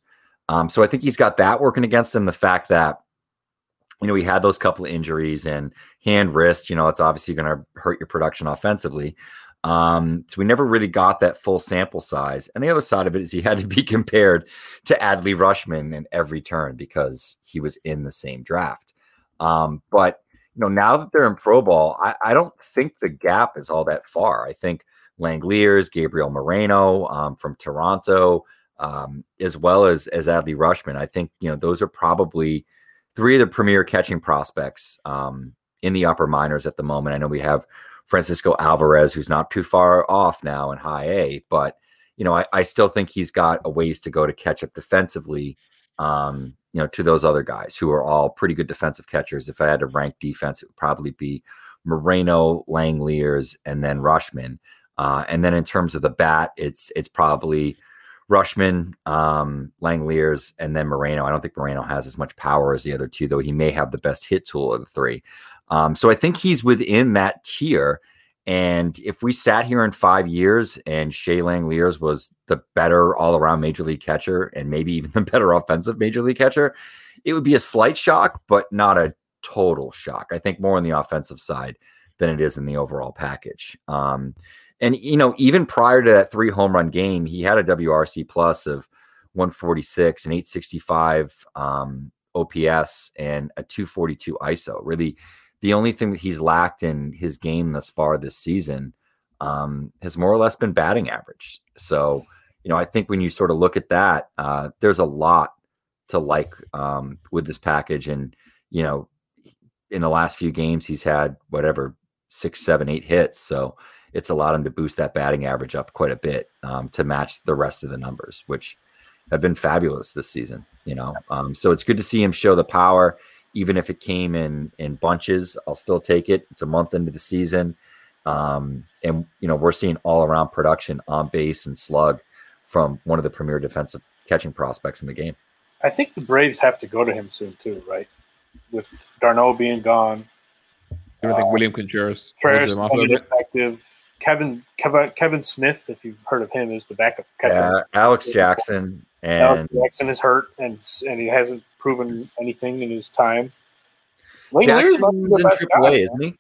Um, so I think he's got that working against him. The fact that you know he had those couple of injuries and hand wrist, you know, it's obviously going to hurt your production offensively. Um, so we never really got that full sample size. And the other side of it is he <laughs> had to be compared to Adley Rutschman in every turn because he was in the same draft. Um, but you know, now that they're in Pro Ball, I, I don't think the gap is all that far. I think Langeliers, Gabriel Moreno um, from Toronto, um, as well as as Adley Rutschman. I think you know those are probably three of the premier catching prospects um, in the upper minors at the moment. I know we have Francisco Alvarez, who's not too far off now in high A, but you know I, I still think he's got a ways to go to catch up defensively. Um, you know, to those other guys who are all pretty good defensive catchers. If I had to rank defense, it would probably be Moreno, Langeliers, and then Rutschman. Uh, and then in terms of the bat, it's it's probably Rutschman, um, and then Moreno. I don't think Moreno has as much power as the other two, though he may have the best hit tool of the three. Um, so I think he's within that tier. And if we sat here in five years and Shea Langeliers was the better all around major league catcher and maybe even <laughs> the better offensive major league catcher, it would be a slight shock, but not a total shock. I think more on the offensive side than it is in the overall package. Um, and you know, even prior to that three home run game, he had a WRC plus of 146 and 865 um, OPS and a 242 ISO. Really, the only thing that he's lacked in his game thus far this season um, has more or less been batting average. So, you know, I think when you sort of look at that, uh, there's a lot to like um, with this package. And, you know, in the last few games, he's had whatever six, seven, eight hits. So it's allowed him to boost that batting average up quite a bit um, to match the rest of the numbers, which have been fabulous this season. You know, um, so it's good to see him show the power, even if it came in in bunches. I'll still take it. It's a month into the season, um, and you know we're seeing all around production on base and slug from one of the premier defensive catching prospects in the game. I think the Braves have to go to him soon too, right? With d'Arnaud being gone, You don't think William Contreras Prayers holds him off a bit? effective. Kevin, Kevin Kevin Smith, if you've heard of him, is the backup catcher. Yeah, Alex Jackson and Alex Jackson is hurt, and and he hasn't proven anything in his time. Lane Lear's Jackson's in best guy. AAA, isn't he?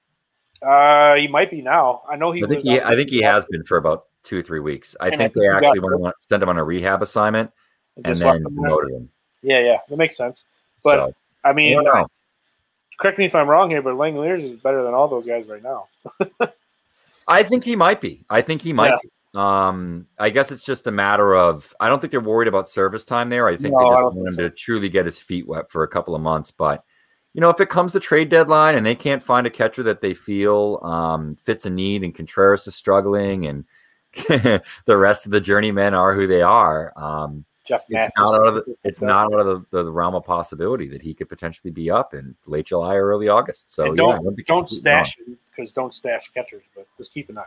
Uh, he might be now. I know he. I think was he, I think he has been for about two or three weeks. I And think they he actually want to send him on a rehab assignment and then promoted him. Yeah, yeah, that makes sense. But so, I mean, know. correct me if I'm wrong here, but Langeliers is better than all those guys right now. <laughs> I think he might be. I think he might Yeah. be. Um, I guess it's just a matter of I don't think they're worried about service time there. I think No, they just want him think to truly get his feet wet for a couple of months. But you know, if it comes to trade deadline and they can't find a catcher that they feel um, fits a need, and Contreras is struggling, and <laughs> the rest of the journeymen are who they are, um, Jeff it's Matthews. not out of the, it's not out of the, the realm of possibility that he could potentially be up in late July or early August. So And yeah, don't wouldn't don't stash him because don't stash catchers, but just keep an eye.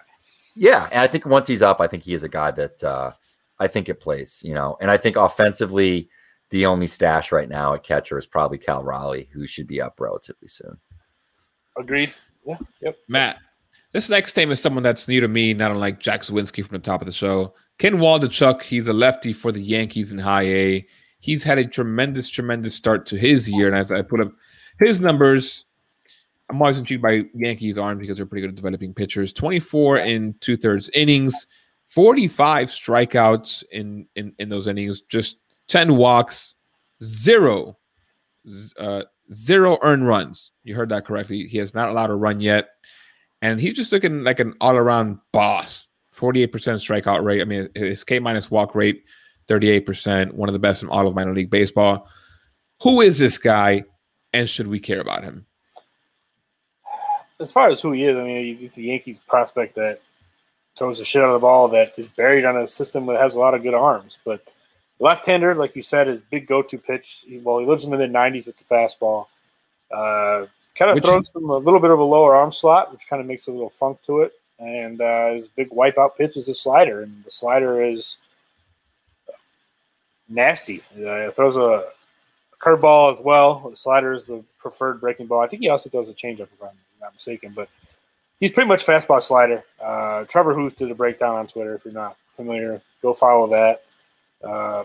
Yeah, and I think once he's up, I think he is a guy that uh, I think it plays. You know, and I think offensively, the only stash right now at catcher is probably Cal Raleigh, who should be up relatively soon. Agreed. Yeah. Yep. Matt, this next name is someone that's new to me, not unlike Jack Zwinski from the top of the show. Ken Waldichuk, he's a lefty for the Yankees in high A. He's had a tremendous, tremendous start to his year. And as I put up his numbers, I'm always intrigued by Yankees arms because they're pretty good at developing pitchers. 24 and two thirds innings, 45 strikeouts in, in, in those innings, just 10 walks, zero, uh, zero earned runs. You heard that correctly. He has not allowed a run yet. And he's just looking like an all around boss. 48% strikeout rate. I mean, his K minus walk rate, 38%, one of the best in all of minor league baseball. Who is this guy and should we care about him? As far as who he is, I mean, he's a Yankees prospect that throws the shit out of the ball that is buried on a system that has a lot of good arms. But left-hander, like you said, is big go-to pitch. Well, he lives in the mid 90s with the fastball. Uh, kind of Which throws him a little bit of a lower arm slot, which kind of makes a little funk to it. And uh, his big wipeout pitch is a slider, and the slider is nasty. Uh, throws a curveball as well. The slider is the preferred breaking ball. I think he also throws a changeup if I'm I'm not mistaken. But he's pretty much fastball slider. Uh, Trevor Huth did a breakdown on Twitter. If you're not familiar, go follow that. Uh,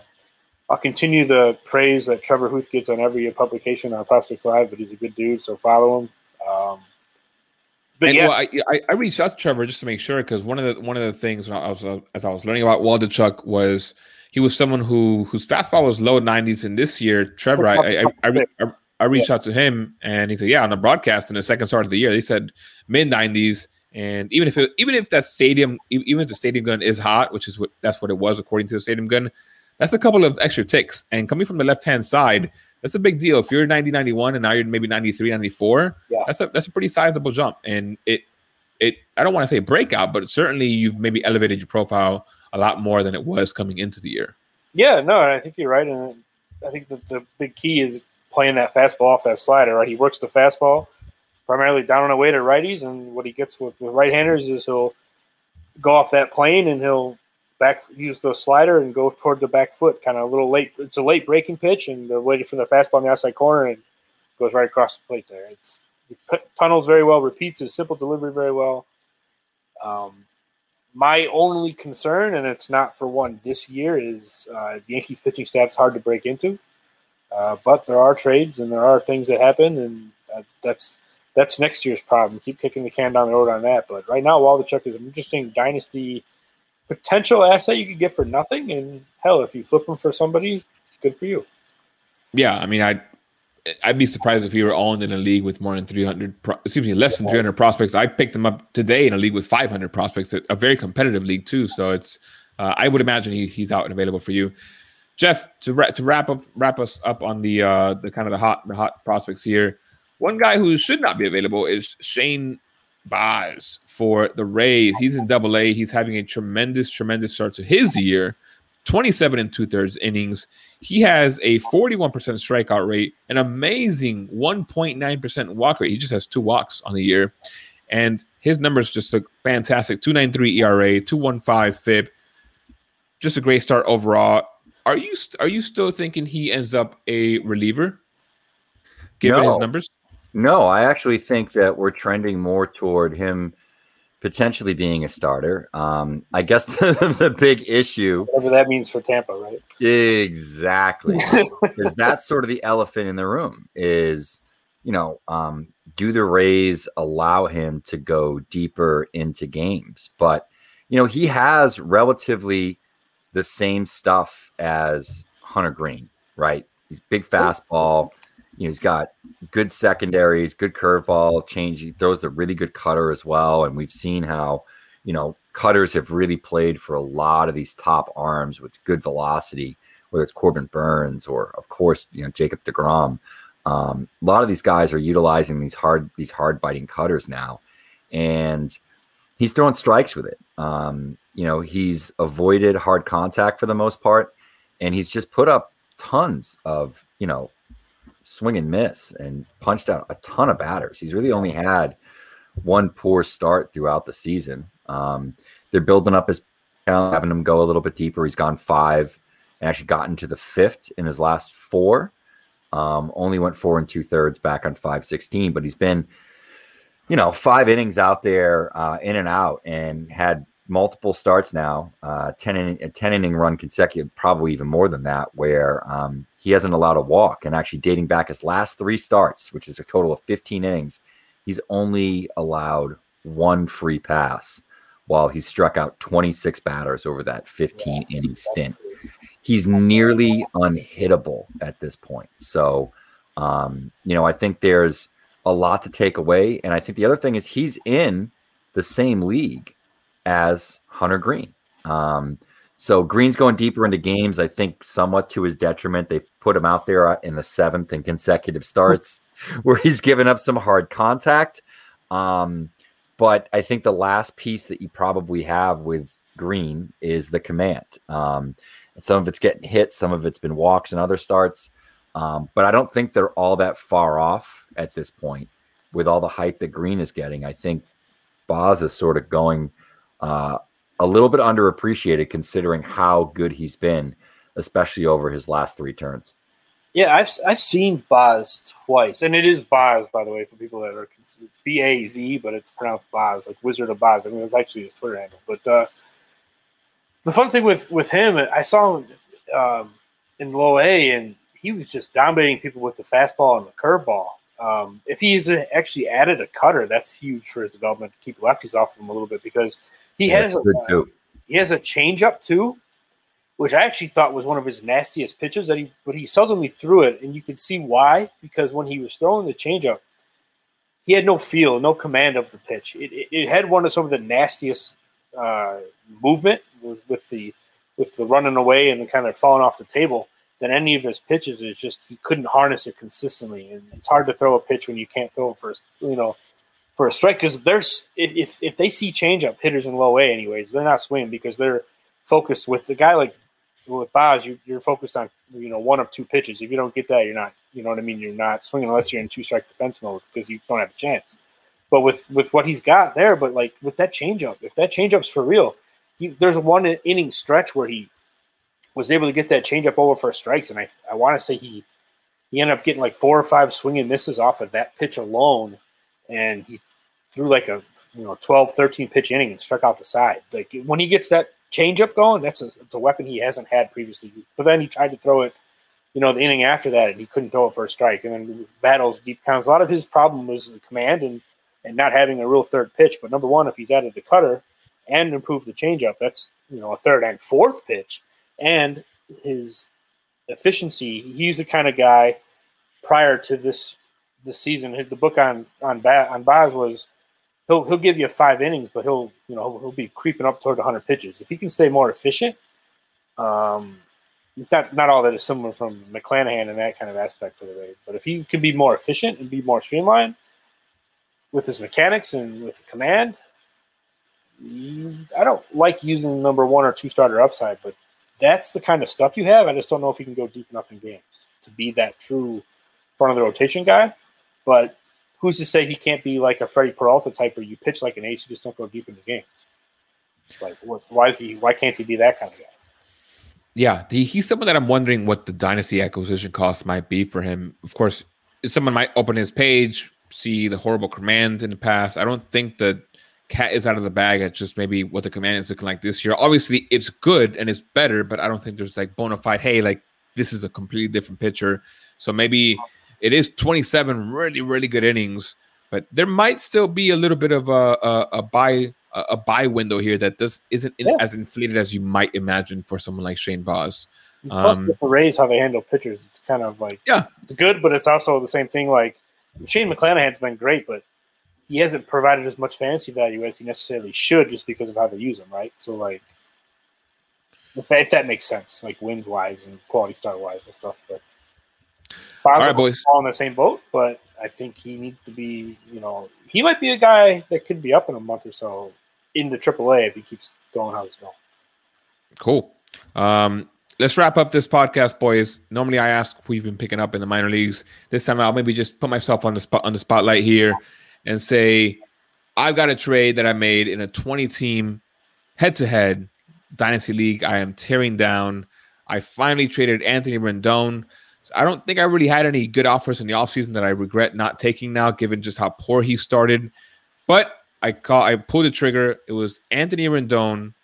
I'll continue the praise that Trevor Huth gets on every publication on Prospects Live, but he's a good dude, so follow him. Um, but and yeah, well, I, I reached out to Trevor just to make sure because one of the one of the things when I was uh, as I was learning about Waldichuk was he was someone who whose fastball was low 90s, and this year. Trevor I I, I, I, I, reached out to him and he said yeah on the broadcast in the second start of the year they said mid 90s and even if it, even if that stadium even if the stadium gun is hot which is what that's what it was according to the stadium gun that's a couple of extra ticks. And coming from the left hand side that's a big deal. If you're 90 91 and now you're maybe 93 94 Yeah. that's a that's a pretty sizable jump. And it it i don't want to say breakout but certainly you've maybe elevated your profile a lot more than it was coming into the year. Yeah, no, I think you're right, and I think that the big key is playing that fastball off that slider. Right, he works the fastball primarily down and away to righties, and what he gets with, with right-handers is he'll go off that plane and he'll back use the slider and go toward the back foot, kind of a little late. It's a late breaking pitch, and they're waiting for the fastball in the outside corner and goes right across the plate there. It's put- tunnels very well, repeats his simple delivery very well. Um, my only concern, and it's not for one this year, is uh, the Yankees pitching staff is hard to break into. Uh, but there are trades and there are things that happen, and uh, that's that's next year's problem. Keep kicking the can down the road on that. But right now, Waldichuk is an interesting dynasty potential asset you could get for nothing. And hell, if you flip him for somebody, good for you. Yeah, I mean, I I'd be surprised if you were owned in a league with more than 300, pro- excuse me, less than 300 prospects. I picked them up today in a league with 500 prospects, a a very competitive league too. So it's, uh, I would imagine he, he's out and available for you. Jeff, to, ra- to wrap up, wrap us up on the uh, the kind of the hot the hot prospects here. One guy who should not be available is Shane Baz for the Rays. He's in Double A. He's having a tremendous, tremendous start to his year. 27 and two thirds innings. He has a 41% strikeout rate, an amazing 1.9% walk rate. He just has two walks on the year. And his numbers just look fantastic 293 ERA, 215 FIP. Just a great start overall. Are you st- are you still thinking he ends up a reliever given his numbers? No, I actually think that we're trending more toward him potentially being a starter. Um, I guess <laughs> the, the big issue Whatever that means for Tampa, right? exactly. <laughs> Is that's sort of the elephant in the room is you know um, do the rays allow him to go deeper into games? But you know he has relatively the same stuff as Hunter Greene right? He's big fastball you know he's got good secondaries good curveball change he throws the really good cutter as well and we've seen how you know cutters have really played for a lot of these top arms with good velocity whether it's Corbin Burnes or of course, you know, Jacob DeGrom. Um, a lot of these guys are utilizing these hard, these hard biting cutters now. And he's throwing strikes with it. Um, you know, he's avoided hard contact for the most part, and he's just put up tons of, you know, swing and miss and punched out a ton of batters. He's really only had one poor start throughout the season. Um, they're building up his having him go a little bit deeper. He's gone five and actually gotten to the fifth in his last four. Um, only went four and two thirds back on 516, but he's been, you know, five innings out there uh, in and out and had multiple starts now, uh, 10, in, a 10 inning run consecutive, probably even more than that, where um, he hasn't allowed a walk. And actually, dating back his last three starts, which is a total of 15 innings, he's only allowed one free pass while he struck out 26 batters over that 15 inning stint he's nearly unhittable at this point. So, um, you know, I think there's a lot to take away. And I think the other thing is he's in the same league as Hunter Greene. Um, so Greene's going deeper into games, I think, somewhat to his detriment. They've put him out there uh, in the seventh and consecutive starts <laughs> where he's given up some hard contact. Um, but I think the last piece that you probably have with Greene is the command. Um, and some of it's getting hit, some of it's been walks and other starts. Um, but I don't think they're all that far off at this point with all the hype that Greene is getting. I think Boz is sort of going uh, a little bit underappreciated considering how good he's been, especially over his last three turns. Yeah, I've I've seen Boz twice, and it is Boz, by the way, for people that are it's B A Z, but it's pronounced Boz, like Wizard of Baz. I mean, it's actually his Twitter handle. But uh, the fun thing with with him, I saw him um, in low A, and he was just dominating people with the fastball and the curveball. Um, if he's actually added a cutter, that's huge for his development to keep lefties off of him a little bit because he has a, he has a changeup too, which I actually thought was one of his nastiest pitches. That he, but he seldomly threw it, and you can see why. Because when he was throwing the changeup, he had no feel, no command of the pitch. It, it, it had one of some of the nastiest uh, movement with, with the with the running away and the kind of falling off the table than any of his pitches. Is just he couldn't harness it consistently, and it's hard to throw a pitch when you can't throw it for you know for a strike because there's if if they see changeup hitters in low A anyways, they're not swinging because they're focused with the guy like with Boz, you, you're focused on you know one of two pitches. If you don't get that, you're not you know what I mean. You're not swinging unless you're in two strike defense mode because you don't have a chance. But with with what he's got there, but like with that changeup, if that changeup's for real, he, there's one inning stretch where he was able to get that changeup over for strikes, and I I want to say he he ended up getting like four or five swinging misses off of that pitch alone, and he threw like a you know 12, 13 pitch inning and struck out the side. Like when he gets that changeup going, that's a, it's a weapon he hasn't had previously. But then he tried to throw it, you know, the inning after that, and he couldn't throw it for a strike. And then battles deep counts. A lot of his problem was the command and and not having a real third pitch. But number one, if he's added the cutter and improved the changeup, that's you know a third and fourth pitch, and his efficiency. He's the kind of guy prior to this this season. The book on on on Baz was he'll he'll give you five innings, but he'll you know he'll be creeping up toward 100 pitches. If he can stay more efficient, um, it's not not all that is similar from McClanahan in that kind of aspect for the Rays. But if he can be more efficient and be more streamlined with his mechanics and with the command, I don't like using number one or two starter upside, but that's the kind of stuff you have. I just don't know if he can go deep enough in games to be that true front of the rotation guy. But who's to say he can't be like a Freddie Peralta type where you pitch like an ace, you just don't go deep in the games? Like, why is he? Why can't he be that kind of guy? Yeah, the, he's someone that I'm wondering what the dynasty acquisition cost might be for him. Of course, someone might open his page, see the horrible command in the past. I don't think the cat is out of the bag at just maybe what the command is looking like this year. Obviously, it's good and it's better, but I don't think there's like bona fide. Hey, like this is a completely different pitcher. So maybe it is 27 really really good innings, but there might still be a little bit of a a, a buy a, a buy window here that does isn't in- Yeah. as inflated as you might imagine for someone like Shane Boz. Plus, Um, with the Rays, how they handle pitchers, it's kind of like Yeah. it's good, but it's also the same thing. Like Shane McClanahan's been great, but he hasn't provided as much fantasy value as he necessarily should, just because of how they use him, right? So, like, if that, if that makes sense, like wins wise and quality star wise and stuff. But All right, boys. all in the same boat, but I think he needs to be, you know, he might be a guy that could be up in a month or so into AAA if he keeps going how he's going. Cool. Um, let's wrap up this podcast, boys. Normally, I ask who you've been picking up in the minor leagues. This time, I'll maybe just put myself on the spot on the spotlight here and say, I've got a trade that I made in a 20 team head to head dynasty league. I am tearing down. I finally traded Anthony Rendon. I don't think I really had any good offers in the offseason that I regret not taking now, given just how poor he started. But I call I pulled the trigger. It was Anthony Rendon.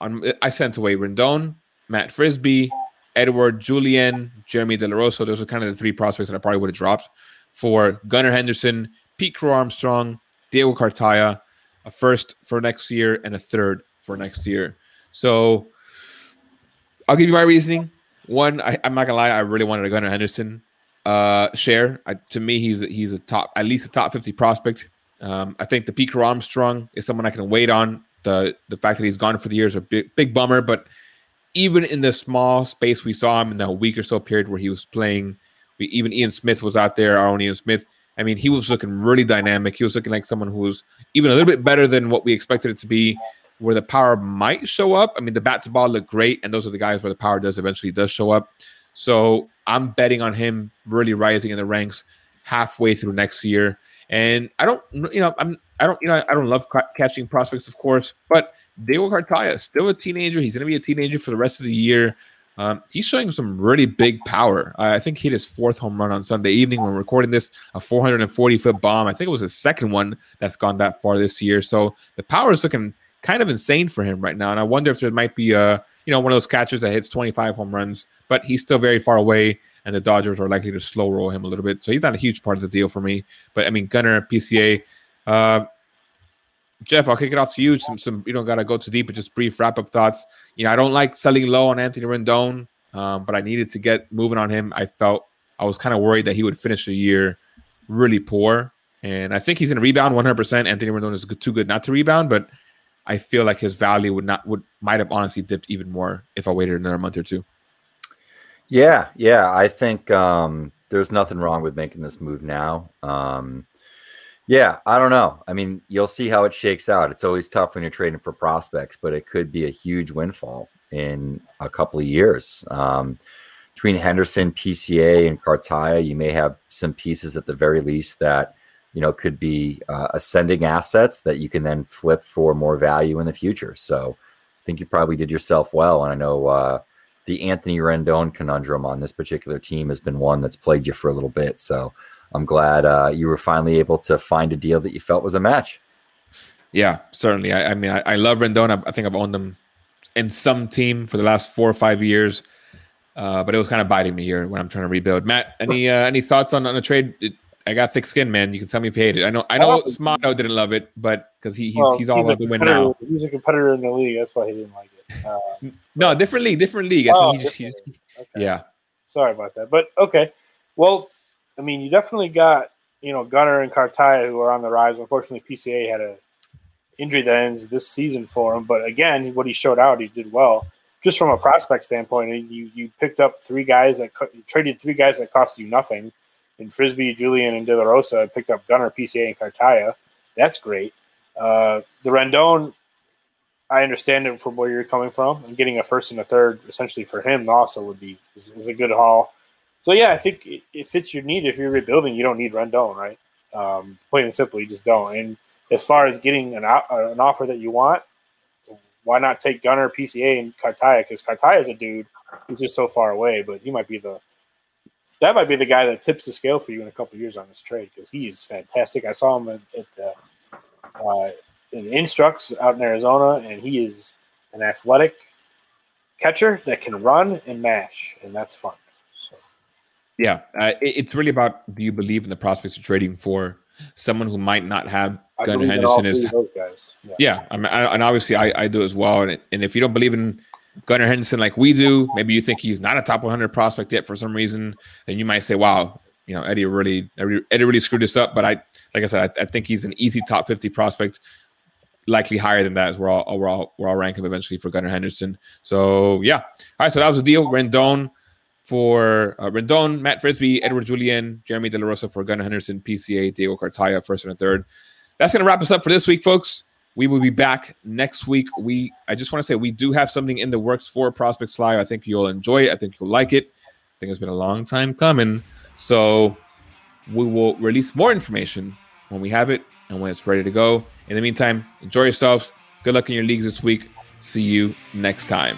On I sent away Rendon, Matt Frisbee, Edouard Julien, Jeremy De La Rosa. Those are kind of the three prospects that I probably would have dropped for Gunnar Henderson, Pete Crow Armstrong, Diego Cartaya, a first for next year and a third for next year. So I'll give you my reasoning. One, I, I'm not gonna lie, I really wanted a Gunnar Henderson uh, share. I, to me, he's he's a top, at least a top 50 prospect. Um, I think the Pete Crow Armstrong is someone I can wait on. The the fact that he's gone for the year is a big big bummer, but even in the small space we saw him in that week or so period where he was playing, we, even Ian Smith was out there, our own Ian Smith. I mean, he was looking really dynamic. He was looking like someone who was even a little bit better than what we expected it to be, where the power might show up. I mean, the bat to ball looked great, and those are the guys where the power does eventually does show up. So I'm betting on him really rising in the ranks halfway through next year. And I don't, you know, I'm, I don't, you know, I don't love ca- catching prospects, of course, but Diego Cartaya, still a teenager. He's going to be a teenager for the rest of the year. Um, he's showing some really big power. I think he hit his fourth home run on Sunday evening when recording this, a 440 foot bomb. I think it was his second one that's gone that far this year. So the power is looking kind of insane for him right now. And I wonder if there might be a, you know, one of those catchers that hits 25 home runs, but he's still very far away. And the Dodgers are likely to slow roll him a little bit. So he's not a huge part of the deal for me. But I mean, Gunnar, PCA, uh, Jeff, I'll kick it off to you. Some, some, you don't gotta go too deep, but just brief wrap up thoughts. You know, I don't like selling low on Anthony Rendon, um, but I needed to get moving on him. I felt I was kind of worried that he would finish the year really poor, and I think he's in a rebound 100. percent Anthony Rendon is too good not to rebound, but I feel like his value would not would might have honestly dipped even more if I waited another month or two. Yeah, yeah, I think um, there's nothing wrong with making this move now. Um, yeah, I don't know. I mean, you'll see how it shakes out. It's always tough when you're trading for prospects, but it could be a huge windfall in a couple of years. Um, between Henderson, PCA, and Cartaya, you may have some pieces at the very least that you know could be uh, ascending assets that you can then flip for more value in the future. So, I think you probably did yourself well. And I know uh, the Anthony Rendon conundrum on this particular team has been one that's plagued you for a little bit. So. I'm glad uh, you were finally able to find a deal that you felt was a match. Yeah, certainly. I, I mean, I, I, love Rendon. I, I, think I've owned them in some team for the last four or five years, uh, but it was kind of biting me here when I'm trying to rebuild. Matt, any uh, any thoughts on, on a trade? It, I got thick skin, man. You can tell me if you hate it. I know, I know, Smato didn't love it, but because he, he's well, he's all about the win now. He's a competitor in the league. That's why he didn't like it. Uh, no, different league, different league. I oh, think he's, he's, okay. yeah. Sorry about that, but okay. Well, I mean, you definitely got you know Gunnar and Cartaya who are on the rise. Unfortunately, PCA had a injury that ends this season for him. But again, what he showed out, he did well. Just from a prospect standpoint, you you picked up three guys that traded three guys that cost you nothing in Frisbee, Julien, and De La Rosa. Picked up Gunnar, PCA, and Cartaya. That's great. Uh, the Rendon, I understand it from where you're coming from, and getting a first and a third essentially for him also would be is, is a good haul. So yeah, I think it, fits your need. If you're rebuilding, you don't need Rendon, right? Um, plain and simple, you just don't. And as far as getting an, uh, an offer that you want, why not take Gunnar, PCA, and Cartaya? Because Cartaya is a dude who's just so far away, but he might be the that might be the guy that tips the scale for you in a couple years on this trade because he's fantastic. I saw him at, at the, uh, in Instructs out in Arizona, and he is an athletic catcher that can run and mash, and that's fun. Yeah, uh, it, it's really about do you believe in the prospects of trading for someone who might not have Gunnar Henderson is yeah. yeah, I mean, I, and obviously I, I do as well. And, and if you don't believe in Gunnar Henderson like we do, maybe you think he's not a top 100 prospect yet for some reason, and you might say, "Wow, you know, Eddie really Eddie really screwed this up." But I, like I said, I, I think he's an easy top 50 prospect, likely higher than that we're all we're all we're all rank him eventually for Gunnar Henderson. So yeah, all right. So that was the deal. Rendon for uh, Rendon, Matt Frisbee, Edouard Julien, Jeremy De La Rosa for Gunnar Henderson, PCA, Diego Cartaya, first and a third. That's going to wrap us up for this week, folks. We will be back next week. We I just want to say we do have something in the works for Prospects Live. I think you'll enjoy it. I think you'll like it. I think it's been a long time coming. So we will release more information when we have it and when it's ready to go. In the meantime, enjoy yourselves. Good luck in your leagues this week. See you next time.